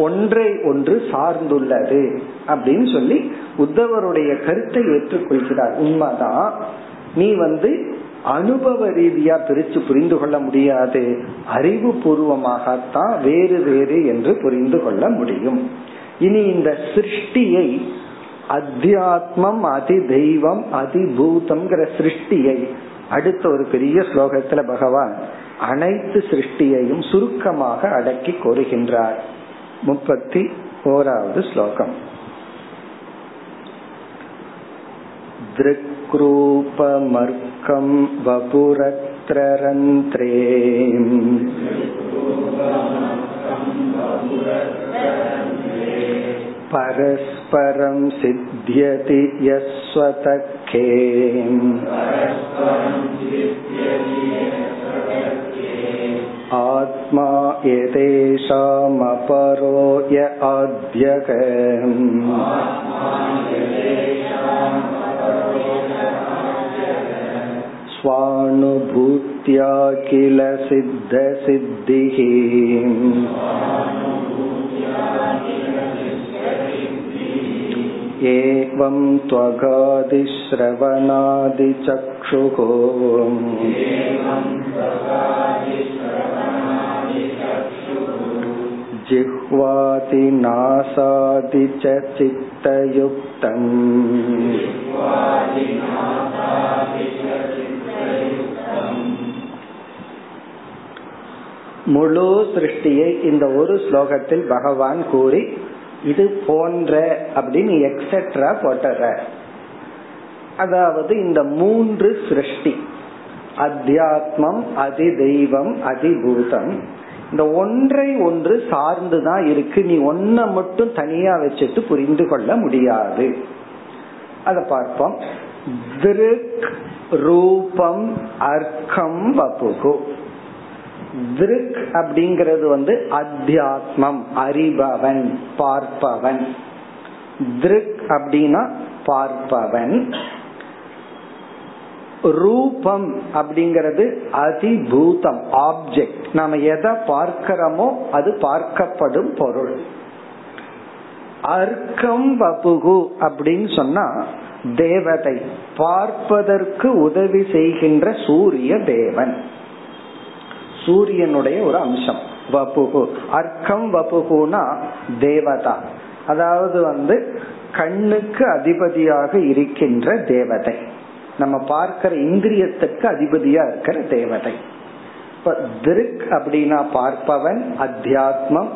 ஒன்றை ஒன்று சார்ந்துள்ளது அப்படின்னு சொல்லி உத்தவருடைய கருத்தை ஏற்றுக்கொள்கிறார். உண்மைதான். நீ வந்து அனுபவ ரீதியா பிரிச்சு புரிந்து கொள்ள முடியாது. அறிவு பூர்வமாகத்தான் வேறு வேறு என்று புரிந்து கொள்ள முடியும். இனி இந்த சிருஷ்டியை அத்தியாத்மம் அதி தெய்வம் அதிபூதம்ங்கிற சிருஷ்டியை அடுத்த ஒரு பெரிய ஸ்லோகத்துல பகவான் அனைத்து சிருஷ்டியையும் சுருக்கமாக அடக்கி கோருகின்றார். முப்பத்தி ஓராவது ஸ்லோகம் दृक्रूपमर्कं वपुरत्र रन्ध्रे परस्परं सिद्ध्यति यस्वतखे आत्मा यतेषामपरो य आद्यक स्वानुभूत्या किल सिद्धसिद्धिः एवं त्वगादिश्रवणादिचक्षुः जिह्वाति नासादि च चित्तयुक्तम् முழு சிருஷ்டியை இந்த ஒரு ஸ்லோகத்தில் பகவான் கூறி இது போன்ற அப்படின்னு எக்ஸெட்ரா போட்டுற அதாவது இந்த மூன்று சிருஷ்டி. அத்தியாத்மம் அதி தெய்வம் அதிபூதம். இந்த ஒன்றை ஒன்று சார்ந்துதான் இருக்கு. நீ ஒன்ன மட்டும் தனியா வச்சுட்டு புரிந்து கொள்ள முடியாது. அத பார்ப்போம். திருக் ரூபம் அர்க்கம் வபுகு. திருக் அப்படிங்கிறது வந்து அத்தியாத்மம் அறிபவன் பார்ப்பவன். திருக் அப்படின்னா பார்ப்பவன். ரூபம் அப்படிங்கிறது அதிபூதம் ஆப்ஜெக்ட் நாம எதை பார்க்கிறோமோ அது பார்க்கப்படும் பொருள். அர்க்கம் வபுகு அப்படின்னு சொன்னா தேவதை பார்ப்பதற்கு உதவி செய்கின்ற சூரிய தேவன். சூரியனுடைய ஒரு அம்சம். வபுகு அர்க்கம் வபுகுனா தேவதா. அதாவது வந்து கண்ணுக்கு அதிபதியாக இருக்கின்ற தேவதை. நம்ம பார்க்கிற இந்திரியத்துக்கு அதிபதியா இருக்கிற தேவதை. இப்ப திருக் அப்படின்னா பார்ப்பவன் அத்தியாத்மம்.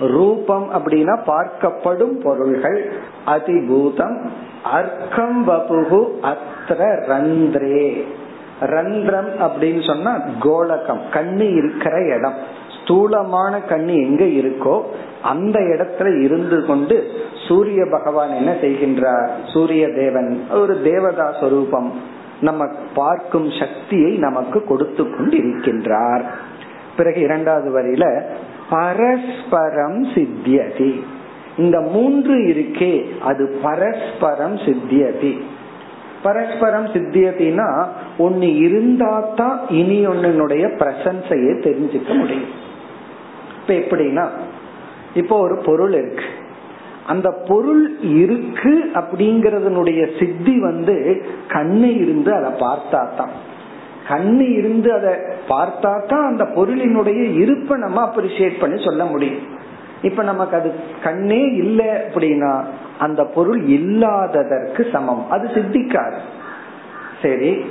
ரூபம் அப்படின்னா பார்க்கப்படும் பொருள்கள். அதிபூதம். அர்க்கம் வபுகு அத்திர ரந்திரே. ரந்திரம் அப்படின்னு சொன்னா கோலகம் கண்ணு இருக்கிற இடம். ஸ்தூலமான கண்ணு எங்க இருக்கோ அந்த இடத்துல இருந்து கொண்டு சூரிய பகவான் என்ன செய்கின்றார்? சூரிய தேவன். ஒரு தேவதா சொரூபம். நம்ம பார்க்கும் சக்தியை நமக்கு கொடுத்து கொண்டு இருக்கின்றார் பிறகு இரண்டாவது வரியில பரஸ்பரம் சித்தியதி. இந்த மூன்று இருக்கே அது பரஸ்பரம் சித்தியதி. பரஸ்பரம் சித்தியத்தினா ஒன்னு இருந்தா தான் இனி ஒன்னுடைய பிரசன்சையே தெரிஞ்சுக்க முடியும். இப்ப எப்படின்னா இப்போ ஒரு பொருள் இருக்கு. அந்த பொருள் இருக்கு அப்படிங்கறதனுடைய சித்தி வந்து கண்ணு இருந்து அதை பார்த்தா தான் கண்ணு இருந்து அதை பார்த்தா தான் அந்த பொருளினுடைய இருப்பை நம்ம அப்ரிசியேட் பண்ணி சொல்ல முடியும். இப்ப நமக்கு அது கண்ணே இல்லை அப்படின்னா அந்த பொருள் இல்லாததற்கு சமம். அது சித்திக்காது. சரி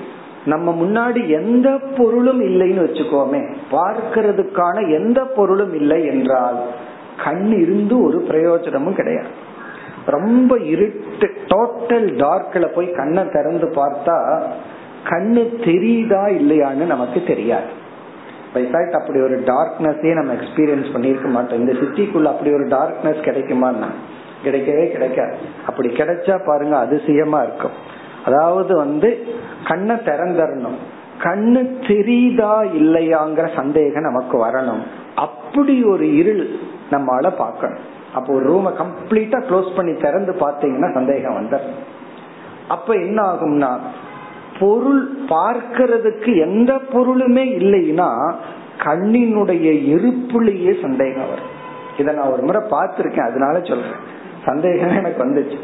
நம்ம முன்னாடி எந்த பொருளும் இல்லைன்னு வச்சுக்கோமே பார்க்கிறதுக்கான எந்த பொருளும் இல்லை என்றால் கண் இருந்து ஒரு பிரயோஜனமும் கிடையாது. ரொம்ப இருட்டு டோட்டல் டார்க்ல போய் கண்ணை திறந்து பார்த்தா கண்ணு தெரியுதா இல்லையான்னு நமக்கு தெரியாது. அப்படி ஒரு டார்க்னஸே நம்ம எக்ஸ்பீரியன்ஸ் பண்ணியிருக்க மாட்டோம். இந்த சிட்டிக்குள்ள அப்படி ஒரு டார்க்னஸ் கிடைக்குமான்னா? கிடைக்கவே கிடைக்காது. அப்படி கிடைச்சா பாருங்க அதிசயமா இருக்கும். அதாவது வந்து கண்ணை திறந்தரணும் கண்ணு தெரியுதா இல்லையாங்கிற சந்தேகம் நமக்கு வரணும். அப்படி ஒரு இருள் நம்மளால பார்க்கணும். அப்போ ஒரு ரூமை கம்ப்ளீட்டா க்ளோஸ் பண்ணி திறந்து பார்த்தீங்கன்னா சந்தேகம் வந்துடும் அப்ப என்ன ஆகும்னா பொருள் பார்க்கறதுக்கு எந்த பொருளுமே இல்லைன்னா கண்ணினுடைய இருப்புலேயே சந்தேகம் வரும். இதை நான் ஒரு முறை பார்த்திருக்கேன் அதனால சொல்றேன். சந்தேகம் எனக்கு வந்துச்சு.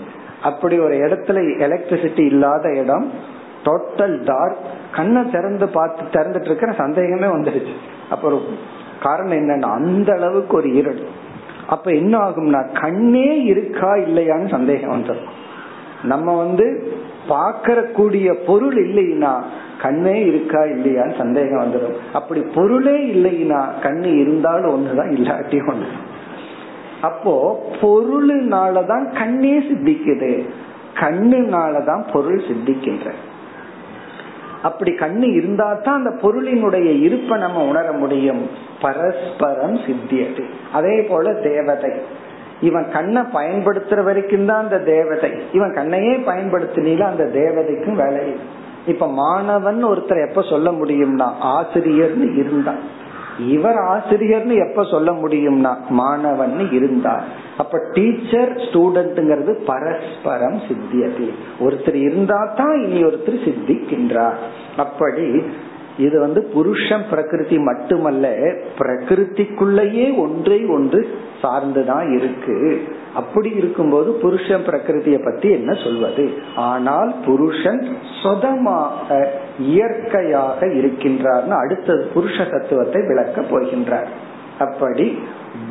அப்படி ஒரு இடத்துல எலக்ட்ரிசிட்டி இல்லாத இடம் டோட்டல் டார்க் கண்ணை திறந்து பார்த்து திறந்துட்டு இருக்கிற சந்தேகமே வந்துடுச்சு. அப்புறம் காரணம் என்னன்னா அந்த அளவுக்கு ஒரு இருள். அப்ப என்ன ஆகும்னா கண்ணே இருக்கா இல்லையான்னு சந்தேகம் வந்துடும். நம்ம வந்து பார்க்கக்கூடிய பொருள் இல்லைன்னா கண்ணே இருக்கா இல்லையான்னு சந்தேகம் வந்துடும். அப்படி பொருளே இல்லைன்னா கண்ணு இருந்தாலும் ஒண்ணுதான் இல்லாட்டி ஒண்ணு அப்போ பொருளுனாலதான் கண்ணே சித்திக்குது. கண்ணுனாலதான் பொருள் சித்திக்கின்ற. அப்படி கண்ணு இருந்தா தான் அந்த பொருளினுடைய இருப்பை நம்ம உணர முடியும். பரஸ்பரம் சித்தியது. அதே போல தேவதை. இவன் கண்ணை பயன்படுத்துற வரைக்கும் தான் அந்த தேவதை. இவன் கண்ணையே பயன்படுத்தினீல அந்த தேவதைக்கும் வேலை இப்ப மாணவன் ஒருத்தர் எப்ப சொல்ல முடியும்னா ஆசிரியர்னு இருந்தான் இவர் ஆசிரியர்னு எப்ப சொல்ல முடியும்னா மாணவன் இருந்தார் அப்ப டீச்சர் ஸ்டூடெண்ட்ங்கிறது பரஸ்பரம் சித்தியது ஒருத்தர் இருந்தா தான் இனி ஒருத்தர் சித்திக்கின்றார். அப்படி இது வந்து புருஷன் பிரகிருதி மட்டுமல்ல பிரகிருதிக்குள்ளேயே ஒன்றை ஒன்று சார்ந்துதான் இருக்கு. அப்படி இருக்கும்போது புருஷன் பிரகிருதியை பத்தி என்ன சொல்வது? ஆனால் புருஷன் சொதமாக இயற்கையாக இருக்கின்றார்னு அடுத்தது புருஷ தத்துவத்தை விளக்க போகின்றார். அப்படி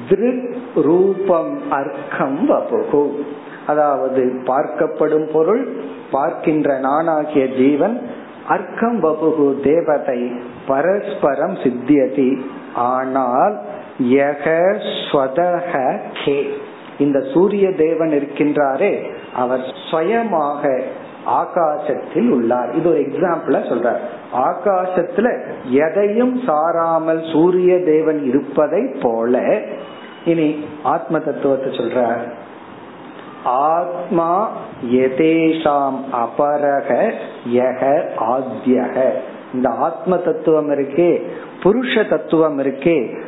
திருக் ரூபம் அர்க்கம் வபுகு அதாவது பார்க்கப்படும் பொருள் பார்க்கின்ற நானாகிய ஜீவன் அர்க்கம் வபுகு தேவதை பரஸ்பரம் சித்தியதி. ஆனால் கே. இந்த சூரிய தேவன் இருக்கின்றாரே அவர் சுயமாக ஆகாசத்தில் உள்ளார். இது ஒரு எக்ஸாம்பிள சொல்றார். ஆகாசத்துல எதையும் சாராமல் சூரிய தேவன் இருப்பதை போல இனி ஆத்ம தத்துவத்தை சொல்றார். ஆத்மா எதேஷாம் அபரக யக ஆத்யக இந்த ஆத்ம தத்துவம் இருக்கே புருஷ தத்துவம் இருக்கே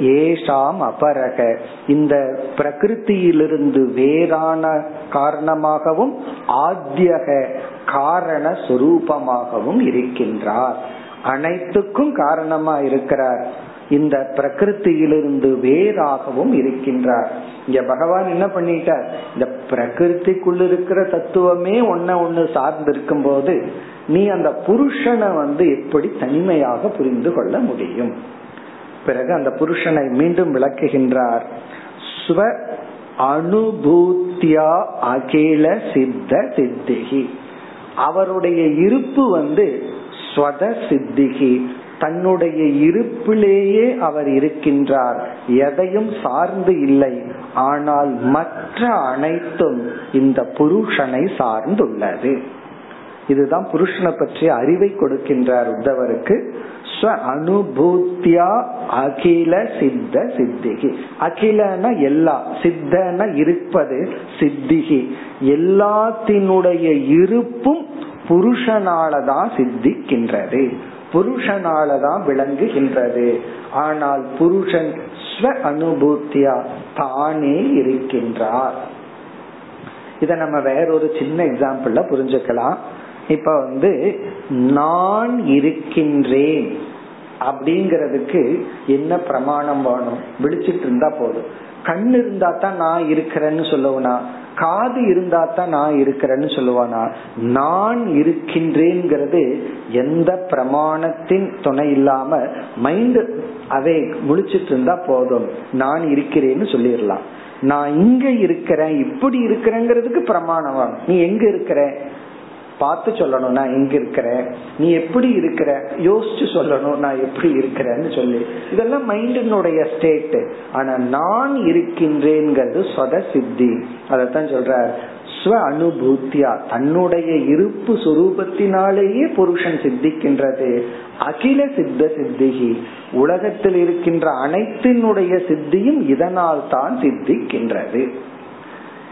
ஏஷாம் அபரக இந்த பிரகிருத்தியிலிருந்து வேறான காரணமாகவும் ஆத்தியக காரண சுரூபமாகவும் இருக்கின்றார். அனைத்துக்கும் காரணமா இருக்கிறார். இந்த பிரகிருத்தியிலிருந்து வேறாகவும் இருக்கின்றார். இங்க பகவான் என்ன பண்ணிட்டார்? இந்த பிரகிருத்திக்குள்ள இருக்கிற தத்துவமே ஒன்ன ஒண்ணு சார்ந்திருக்கும் போது நீ அந்த புருஷனை வந்து எப்படி தனிமையாக புரிந்து கொள்ள முடியும்? பிறகு அந்த புருஷனை மீண்டும் விளக்குகின்றார். ஸ்வ அனுபூத்தியா அகில சித்த சித்திகி. அவருடைய இருப்பு வந்து ஸ்வத சித்திகி. தன்னுடைய இருப்பிலேயே அவர் இருக்கின்றார். எதையும் சார்ந்து இல்லை. ஆனால் மற்ற அனைத்தும் இந்த புருஷனை சார்ந்துள்ளது. இதுதான் புருஷனை பற்றிய அறிவை கொடுக்கின்றார் உத்தவருக்கு. அனுபூத்தியா அகில சித்த சித்திகி. அகிலன எல்லா சித்தன இருப்பது சித்திகி. எல்லாத்தினுடைய இருப்பும் புருஷனாலதான் சித்திக்கின்றது. புருஷனாலதான் விளங்குகின்றது. ஆனால் புருஷன் ஸ்வ அனுபூத்தியா தானே இருக்கின்றார். இத நம்ம வேறொரு சின்ன எக்ஸாம்பிள்ல புரிஞ்சுக்கலாம். இப்ப வந்து நான் இருக்கின்றேன் அப்படிங்கறதுக்கு என்ன பிரமாணம் வேணும்? விழிச்சிட்டு இருந்தா போதும். கண் இருந்தா தான் நான் இருக்கிறேன்னு சொல்லுவனா காது இருந்தா தான் நான் இருக்கிறேன்னு சொல்லுவானா? நான் இருக்கின்றேங்கிறது எந்த பிரமாணத்தின் துணை இல்லாம மைண்ட் அதை முழிச்சிட்டு இருந்தா போதும். நான் இருக்கிறேன்னு சொல்லிடலாம். நான் இங்க இருக்கிறேன் இப்படி இருக்கிறேங்கிறதுக்கு பிரமாணம். நீ எங்க இருக்கிற? பார்த்து சொல்லணும் நான் எங்க இருக்கிறேன். நீ எப்படி இருக்கிற? யோசிச்சு சொல்லணும் நான் எப்படி இருக்கிறேன்னு சொல்லி. இதெல்லாம் மைண்டினுடைய ஸ்டேட் ஆனா நான் இருக்கின்றேங்கிறது சொத சித்தி. அதத்தான் சொல்ற ஸ்வ அனுபூத்தியா தன்னுடைய இருப்பு சுரூபத்தினாலேயே புருஷன் சித்திக்கின்றது. அகில சித்த சித்திகி உலகத்தில் இருக்கின்ற அனைத்தினுடைய சித்தியும் இதனால் தான் சித்திக்கின்றது.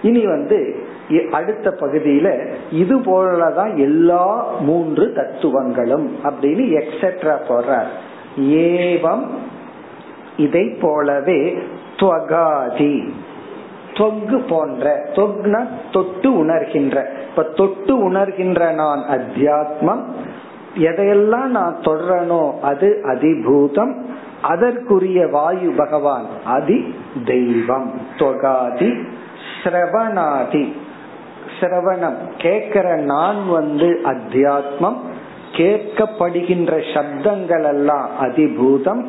இனி வந்து அடுத்த பகுதியில இது போலதான் எல்லா மூன்று தத்துவங்களும் அப்படின்னு எக்ஸெட்ரா போடுறார். ஏவம் இதை போலவே துவகாதி. தொக்கு போன்ற தொக்னா தொட்டு உணர்கின்ற. இப்ப தொட்டு உணர்கின்ற நான் அத்தியாத்மம். எதையெல்லாம் நான் தொடரனோ அது அதிபூதம். அதற்குரிய வாயு பகவான் அதி தெய்வம். தொகாதி சிரவணாதி சிரவணம். கேட்கிற நான் வந்து அத்தியாத்மம் கேட்கப்படுகின்ற சப்தங்கள் எல்லாம் அதிபூதம்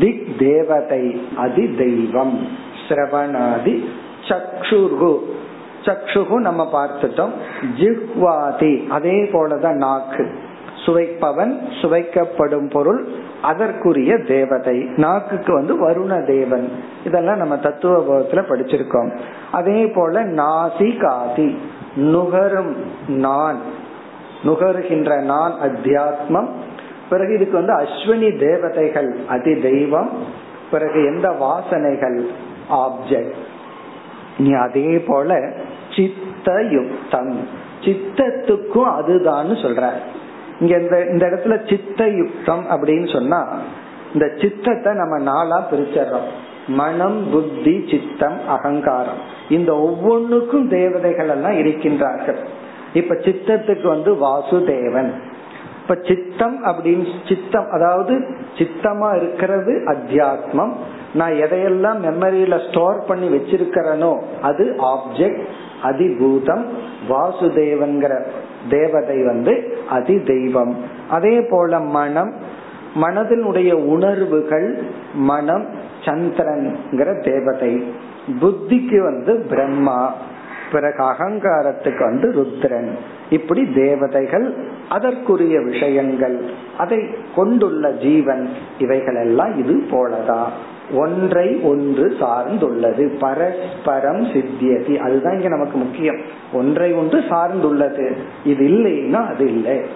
திக் தேவதை அதி தெய்வம் சிரவணாதி சக்ஷுர்கு. சக்ஷுகு நம்ம பார்த்துட்டோம். ஜிஹ்வாதி அதே போலதான் நாக்கு. சுவைப்பவன் சுவைக்கப்படும் பொருள் அதற்குரிய தேவதை. நாக்குக்கு வந்து வருண தேவன் இதெல்லாம் நம்ம தத்துவ படிச்சிருக்கோம். அதே போல நாசி காதி நுகரும் நான். நுகருகின்ற நான் அத்தியாத்மம். பிறகு இதுக்கு வந்து அஸ்வினி தேவதைகள் அதி தெய்வம் பிறகு எந்த வாசனைகள்? ஆப்ஜெக்ட் நீ அதே போல சித்த யுக்தம் சித்தத்துக்கும் அதுதான் சொல்ற இங்க இந்த இந்த இடத்துல சித்த யுக்தம் அப்படின்னு சொன்னா இந்த சித்தத்தை நம்ம நாளா பிரிச்சிடறோம். மனம் புத்தி சித்தம் அகங்காரம். இந்த ஒவ்வொன்றுக்கும் தேவதைகள் எல்லாம் இருக்கின்றார்கள். இப்ப சித்தத்துக்கு வந்து வாசுதேவன். இப்ப சித்தம் அப்படின்னு சித்தம் அதாவது சித்தமா இருக்கிறது அத்தியாத்மம். நான் எதையெல்லாம் மெமரியில ஸ்டோர் பண்ணி வச்சிருக்கிறேனோ அது ஆப்ஜெக்ட் அதிபூதம் வாசுதேவன்கிற தேவதை வந்து அதி தெய்வம் அதே போல மனம் மனதினுடைய உணர்வுகள் மனம் சந்திரன்கிற தேவதை. புத்திக்கு வந்து பிரம்மா பிறகு அகங்காரத்துக்கு வந்து ருத்ரன். இப்படி தேவதைகள் அதற்குரிய விஷயங்கள் அதை கொண்டுள்ள ஜீவன் இவைகள் எல்லாம் இது போலதான் ஒன்றை ஒன்று சார்ந்துள்ளது. பரஸ்பரம் சித்தியதி. அதுதான் இங்க நமக்கு முக்கியம். ஒன்றை ஒன்று சார்ந்துள்ளது. இது இல்லைன்னா அது இல்லை.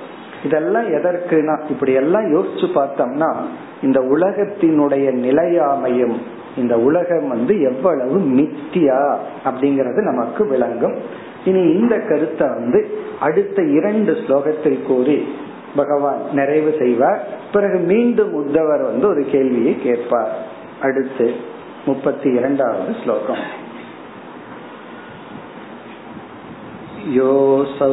இதெல்லாம் எதற்குனா இப்படி எல்லாம் யோசிச்சு பார்த்தோம்னா இந்த உலகத்தினுடைய நிலையாமையும் இந்த உலகம் வந்து எவ்வளவு மித்தியா அப்படிங்கறது நமக்கு விளங்கும். இனி இந்த கருத்தை வந்து அடுத்த இரண்டு ஸ்லோகத்தில் கூறி பகவான் நிறைவு செய்வார். பிறகு மீண்டும் உத்தவர் வந்து ஒரு கேள்வியை கேட்பார். அடுத்து முப்பத்தி இரண்டாவது ஸ்லோகம். योऽसौ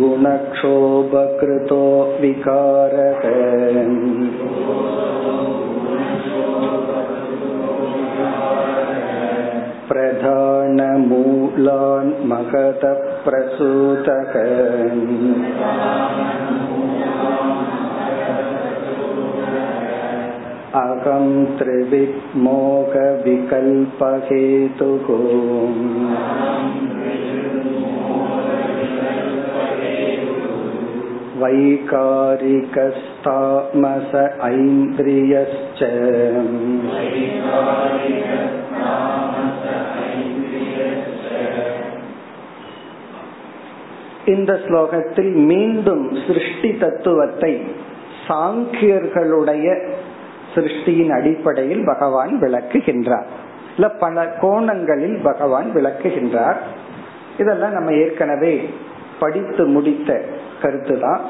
गुणक्षोभकृतो विकारः प्रधानमूलान् महतः प्रसूतः अहं त्रिविद्मोहविकल्पहेतुः वैकारिकस्तामस ऐन्द्रियश्च இந்த ஸ்லோகத்தில் மீண்டும் சிருஷ்டி தத்துவத்தை சாங்கியர்களுடைய சிருஷ்டியின் அடிப்படையில் பகவான் விளக்குகின்றார் இல்ல பல கோணங்களில் பகவான் விளக்குகின்றார் இதெல்லாம் நம்ம ஏற்கனவே படித்து முடித்த கருத்து தான்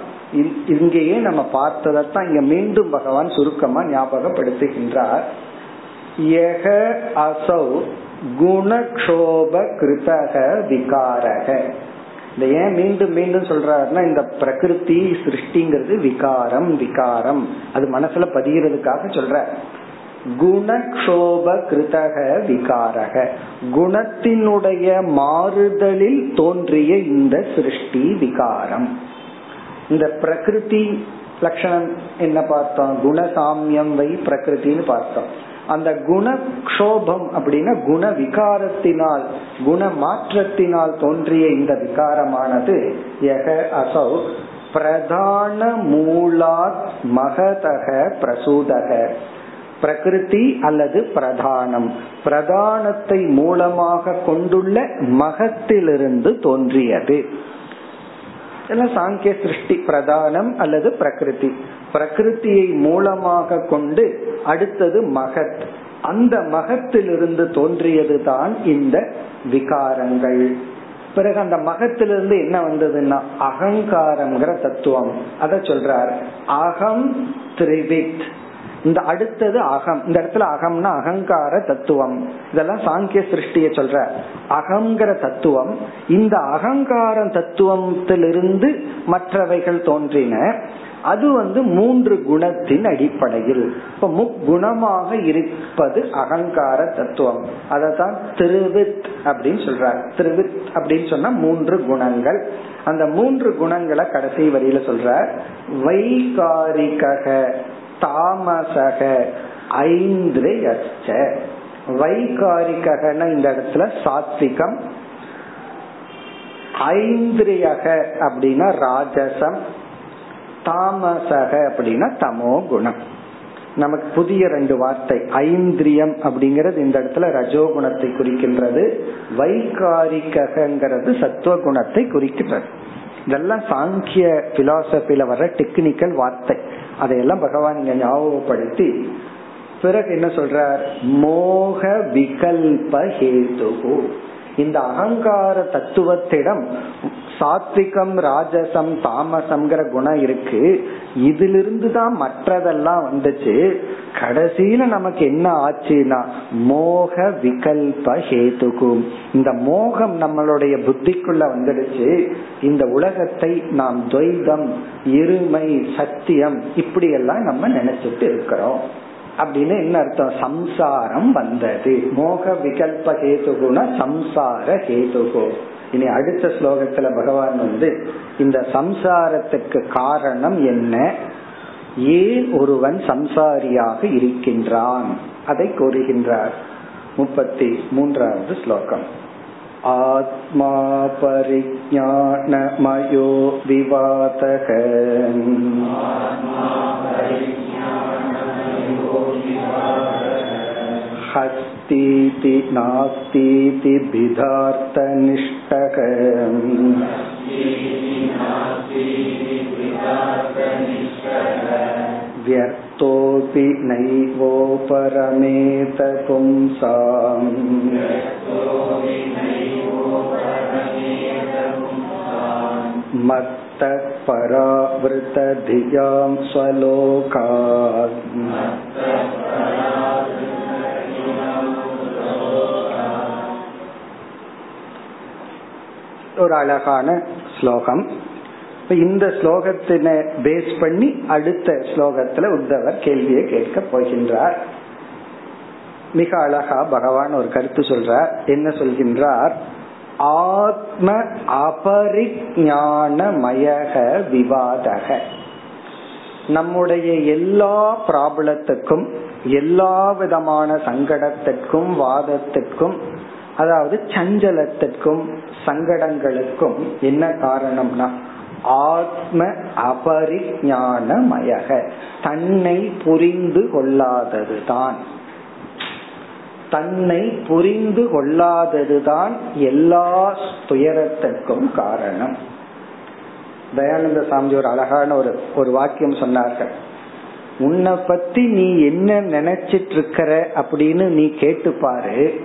இங்கேயே நம்ம பார்த்ததான் இங்க மீண்டும் பகவான் சுருக்கமா ஞாபகப்படுத்துகின்றார். யக அசௌ குணக்ஷோப கிருதக விகாரக. இந்த ஏன் மீண்டும் மீண்டும் சொல்றாருன்னா இந்த பிரகிருதி சிருஷ்டிங்கிறது விகாரம் விகாரம். அது மனசுல பதிகிறதுக்காக சொல்ற குணக்ஷோப கிருதக விகாரக. குணத்தினுடைய மாறுதலில் தோன்றிய இந்த சிருஷ்டி விகாரம். இந்த பிரகிருதி லட்சணம் என்ன பார்த்தோம்? குணசாமியம் வை பிரகிருத்தின்னு பார்த்தோம். அந்த குணக்ஷோபம் அப்படின்னா குண விகாரத்தினால் குண மாற்றத்தினால் தோன்றிய இந்த விகாரமானது எக அசௌ பிரதான மூலாத் மகதக பிரசூதக. பிரகிருதி அல்லது பிரதானம். பிரதானத்தை மூலமாக கொண்டுள்ள மகத்திலிருந்து தோன்றியது. சாங்கிய சிருஷ்டி பிரதானம் அல்லது பிரகிருதி. பிரகிருத்தியை மூலமாக கொண்டு அடுத்தது மகத். அந்த மகத்திலிருந்து தோன்றியது தான் இந்த விகாரங்கள். பிறகு அந்த மகத்திலிருந்து என்ன வந்ததுன்னா அகங்காரம்ங்கிற தத்துவம். அத சொல்றார். அகம் திரிவித். இந்த அடுத்தது அகம். இந்த இடத்துல அகம்னா அகங்கார தத்துவம். இதெல்லாம் சாங்கிய சிருஷ்டிய சொல்ற. அகங்கிற தத்துவம். இந்த அகங்கார தத்துவத்திலிருந்து மற்றவைகள் தோன்றின. அது வந்து மூன்று குணத்தின் அடிப்படையில். இப்ப முக்குணமாக இருப்பது அகங்கார தத்துவம். அதத்தான் திருவித் அப்படின்னு சொல்றார். திருவித் அப்படின்னு சொன்னா மூன்று குணங்கள். அந்த மூன்று குணங்களை கடைசி வரியில சொல்ற வைகாரிக தாமசக ஐந்திரயச்ச. வைகாரிகன இந்த இடத்துல சாத்விகம். ஐந்திரியக அப்படின்னா ராஜசம். தாமசக அப்படின்னா தமோ குணம். நமக்கு புதிய ரெண்டு வார்த்தை ஐந்திரியம் அப்படிங்கறது இந்த இடத்துல ரஜோகுணத்தை குறிக்கின்றது. வைகாரிகங்கிறது சத்துவகுணத்தை குறிக்கின்றது. இதெல்லாம் சாங்கிய பிலாசபில வர டெக்னிக்கல் வார்த்தை. அதையெல்லாம் பகவான் இங்க ஞாபகப்படுத்தி பிறகு என்ன சொல்றார்? மோக விகல்ப ஹேதுகு. இந்த அகங்கார தத்துவத்திடம் சாத்விகம் ராஜசம் தாமசம்ங்கிற குணம் இருக்கு. இதிலிருந்து தான் மற்றதெல்லாம் வந்துச்சு. கடைசியில நமக்கு என்ன ஆச்சுன்னா மோக விகல்ப ஹேதுகும் இந்த மோகம் நம்மளுடைய புத்திக்குள்ள வந்துடுச்சு. இந்த உலகத்தை நாம் துவைதம் இருமை சத்தியம் இப்படி எல்லாம் நம்ம நினைச்சிட்டு இருக்கிறோம். அப்படின்னு என்ன அர்த்தம்? சம்சாரம் வந்தது. மோக விகல்ப ஹேதுகுனா சம்சார ஹேதுகு. இனி அடுத்த ஸ்லோகத்துல பகவான் வந்து இந்த சம்சாரத்துக்கு காரணம் என்ன? ஏன் ஒருவன் சம்சாரியாக இருக்கின்றான். அதை கூறுகின்றார். முப்பத்தி மூன்றாவது ஸ்லோகம். ஆத்மா பரிஜானமயோ விவாதக. हस्तीति नास्तीति भिदार्थनिष्ठक व्यर्थोऽपि नैवोपरमेत पुंसाम् मत्तः परावृतधियां स्वलोकात् ஒரு அழகான ஸ்லோகம். இந்த ஸ்லோகத்தினை பேஸ் பண்ணி அடுத்த ஸ்லோகத்துல உத்தவர் கேள்வியை கேட்க போகின்றார். மிக அழகா பகவான் ஒரு கருத்து சொல்றார். என்ன சொல்கின்றார்? ஆத்ம அபரிஞானமயக விவாதக. நம்முடைய எல்லா ப்ராப்ளத்துக்கும் எல்லா விதமான சங்கடத்திற்கும் வாதத்திற்கும் அதாவது சஞ்சலத்திற்கும் சங்கடங்களுக்கும் என்ன காரணம்னா ஆத்ம அபரிஞானமயக. தன்னை புரிந்து கொள்ளாததுதான். தன்னை புரிந்து கொள்ளாததுதான் எல்லா துயரத்திற்கும் காரணம். தயானந்த சாமி ஒரு அழகான ஒரு ஒரு வாக்கியம் சொன்னார்கள். உன்னை பத்தி நீ என்ன நினைச்சிட்டு இருக்கிற அப்படின்னு நீ கேட்டுப்பாரு.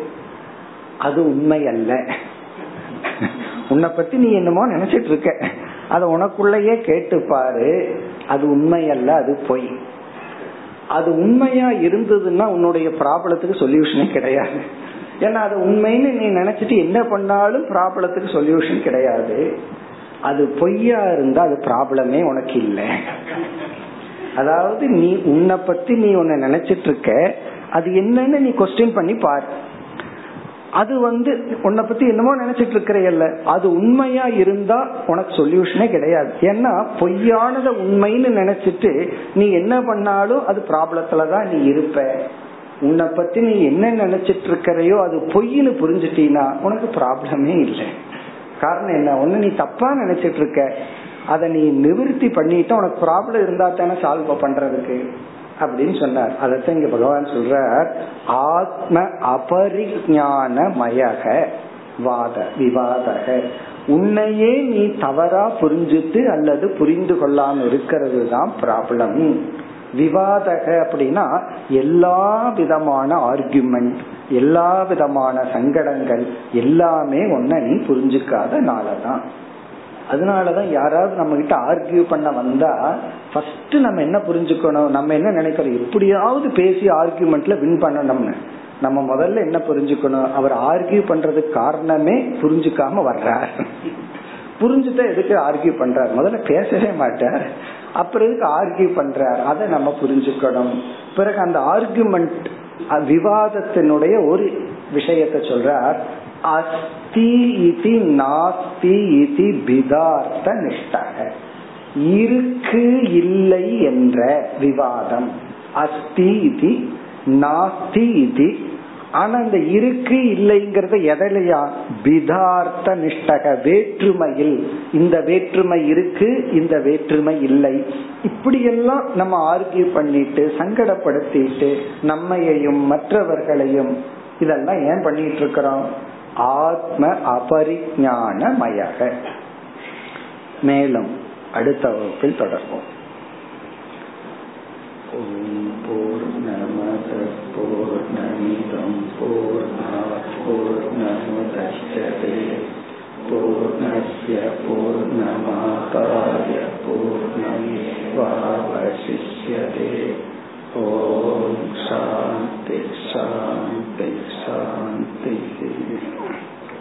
அது உண்மை அல்ல. உன்னை பத்தி நீ என்னமோ நினைச்சிட்டு இருக்க. அத உனக்குள்ளயே கேட்டு பாரு. அது உண்மை அல்ல அது பொய். அது உண்மையா இருந்ததுன்னா உன்னுடைய ப்ராப்ளத்துக்கு சொல்யூஷனே கிடையாது. ஏன்னா அது உண்மைன்னு நீ நினைச்சிட்டு என்ன பண்ணாலும் ப்ராப்ளத்துக்கு சொல்யூஷன் கிடையாது. அது பொய்யா இருந்தா அது ப்ராப்ளமே உனக்கு இல்லை. அதாவது நீ உன்னை பத்தி நீ உன்னை நினைச்சிட்டு இருக்க. அது என்னன்னு நீ கொஸ்டின் பண்ணி பாரு. அது வந்து உன்னை பத்தி என்னமோ நினைச்சிட்டு இருக்கிறையல்ல. அது உண்மையா இருந்தா உனக்கு சொல்யூஷனே கிடையாது. ஏன்னா பொய்யானத உண்மைன்னு நினைச்சிட்டு நீ என்ன பண்ணாலும் அது ப்ராப்ளத்துலதான் நீ இருப்ப. உன்னை பத்தி நீ என்ன நினைச்சிட்டு இருக்கிறையோ அது பொய்ன்னு புரிஞ்சிட்டீனா உனக்கு ப்ராப்ளமே இல்லை. காரணம் என்ன? ஒண்ணு நீ தப்பா நினைச்சிட்டு இருக்க. அதை நீ நிவர்த்தி பண்ணிட்டு உனக்கு ப்ராப்ளம் இருந்தா தானே சால்வ் பண்றதுக்கு. அப்படின்னு சொன்னார். அதத்தான் இங்க பகவான் சொல்றார். ஆத்ம அபரிஞான மயக வாத விவாதக. உன்னையே நீ தவறா புரிஞ்சுட்டு அல்லது புரிந்து கொள்ளாம இருக்கிறது தான் ப்ராப்ளம் விவாதக அப்படின்னா எல்லா விதமான ஆர்குமெண்ட் எல்லா விதமான சங்கடங்கள் எல்லாமே உன்னை நீ புரிஞ்சுக்காதனாலதான். அதனாலதான் யாராவது நம்ம கிட்ட ஆர்கியூ பண்ண வந்தா ஃபர்ஸ்ட் நம்ம என்ன புரிஞ்சுக்கணும் நம்ம என்ன நினைக்கிறோம் எப்படியாவது பேசி ஆர்கியூமெண்ட்ல வின் பண்ணணும்னு. நம்ம முதல்ல என்ன புரிஞ்சுக்கணும் அவர் ஆர்கியூ பண்றதுக்கு காரணமே புரிஞ்சுக்காம வர்றார். புரிஞ்சுட்டா எதுக்கு ஆர்கியூ பண்றார்? முதல்ல பேசவே மாட்டார். அப்புறம் எதுக்கு ஆர்கியூ பண்றார்? அதை நம்ம புரிஞ்சுக்கணும். பிறகு அந்த ஆர்கியூமெண்ட் விவாதத்தினுடைய ஒரு விஷயத்த சொல்றார். அஸ்தி இதி நாஸ்தி இதி பிதார்த்த நிஷ்டக இருக்கு இல்லை என்ற விவாதம். அஸ்தி இதி நாஸ்தி இதி. ஆனா இந்த இருக்கு இல்லைங்கிறத எதிலையா? பிதார்த்த நிஷ்டக வேற்றுமையில். இந்த வேற்றுமை இருக்கு இந்த வேற்றுமை இல்லை. இப்படியெல்லாம் நம்ம ஆர்கியூ பண்ணிட்டு சங்கடப்படுத்திட்டு நம்மையையும் மற்றவர்களையும் இதெல்லாம் ஏன் பண்ணிட்டு இருக்கிறோம்? ஆத்ம அபரிஞானமயக. மேலும் அடுத்த வகுப்பில் தொடர்போம் ஓம் பூர்ணமத பூர்ணமிதம் பூர்ணாபூர்ணமுதச்சதே பூர்ணஸ்ய பூர்ணமாதாய பூர்ணமேவாவசிஷ்யதே. ஓம் சாந்தி சாந்தி.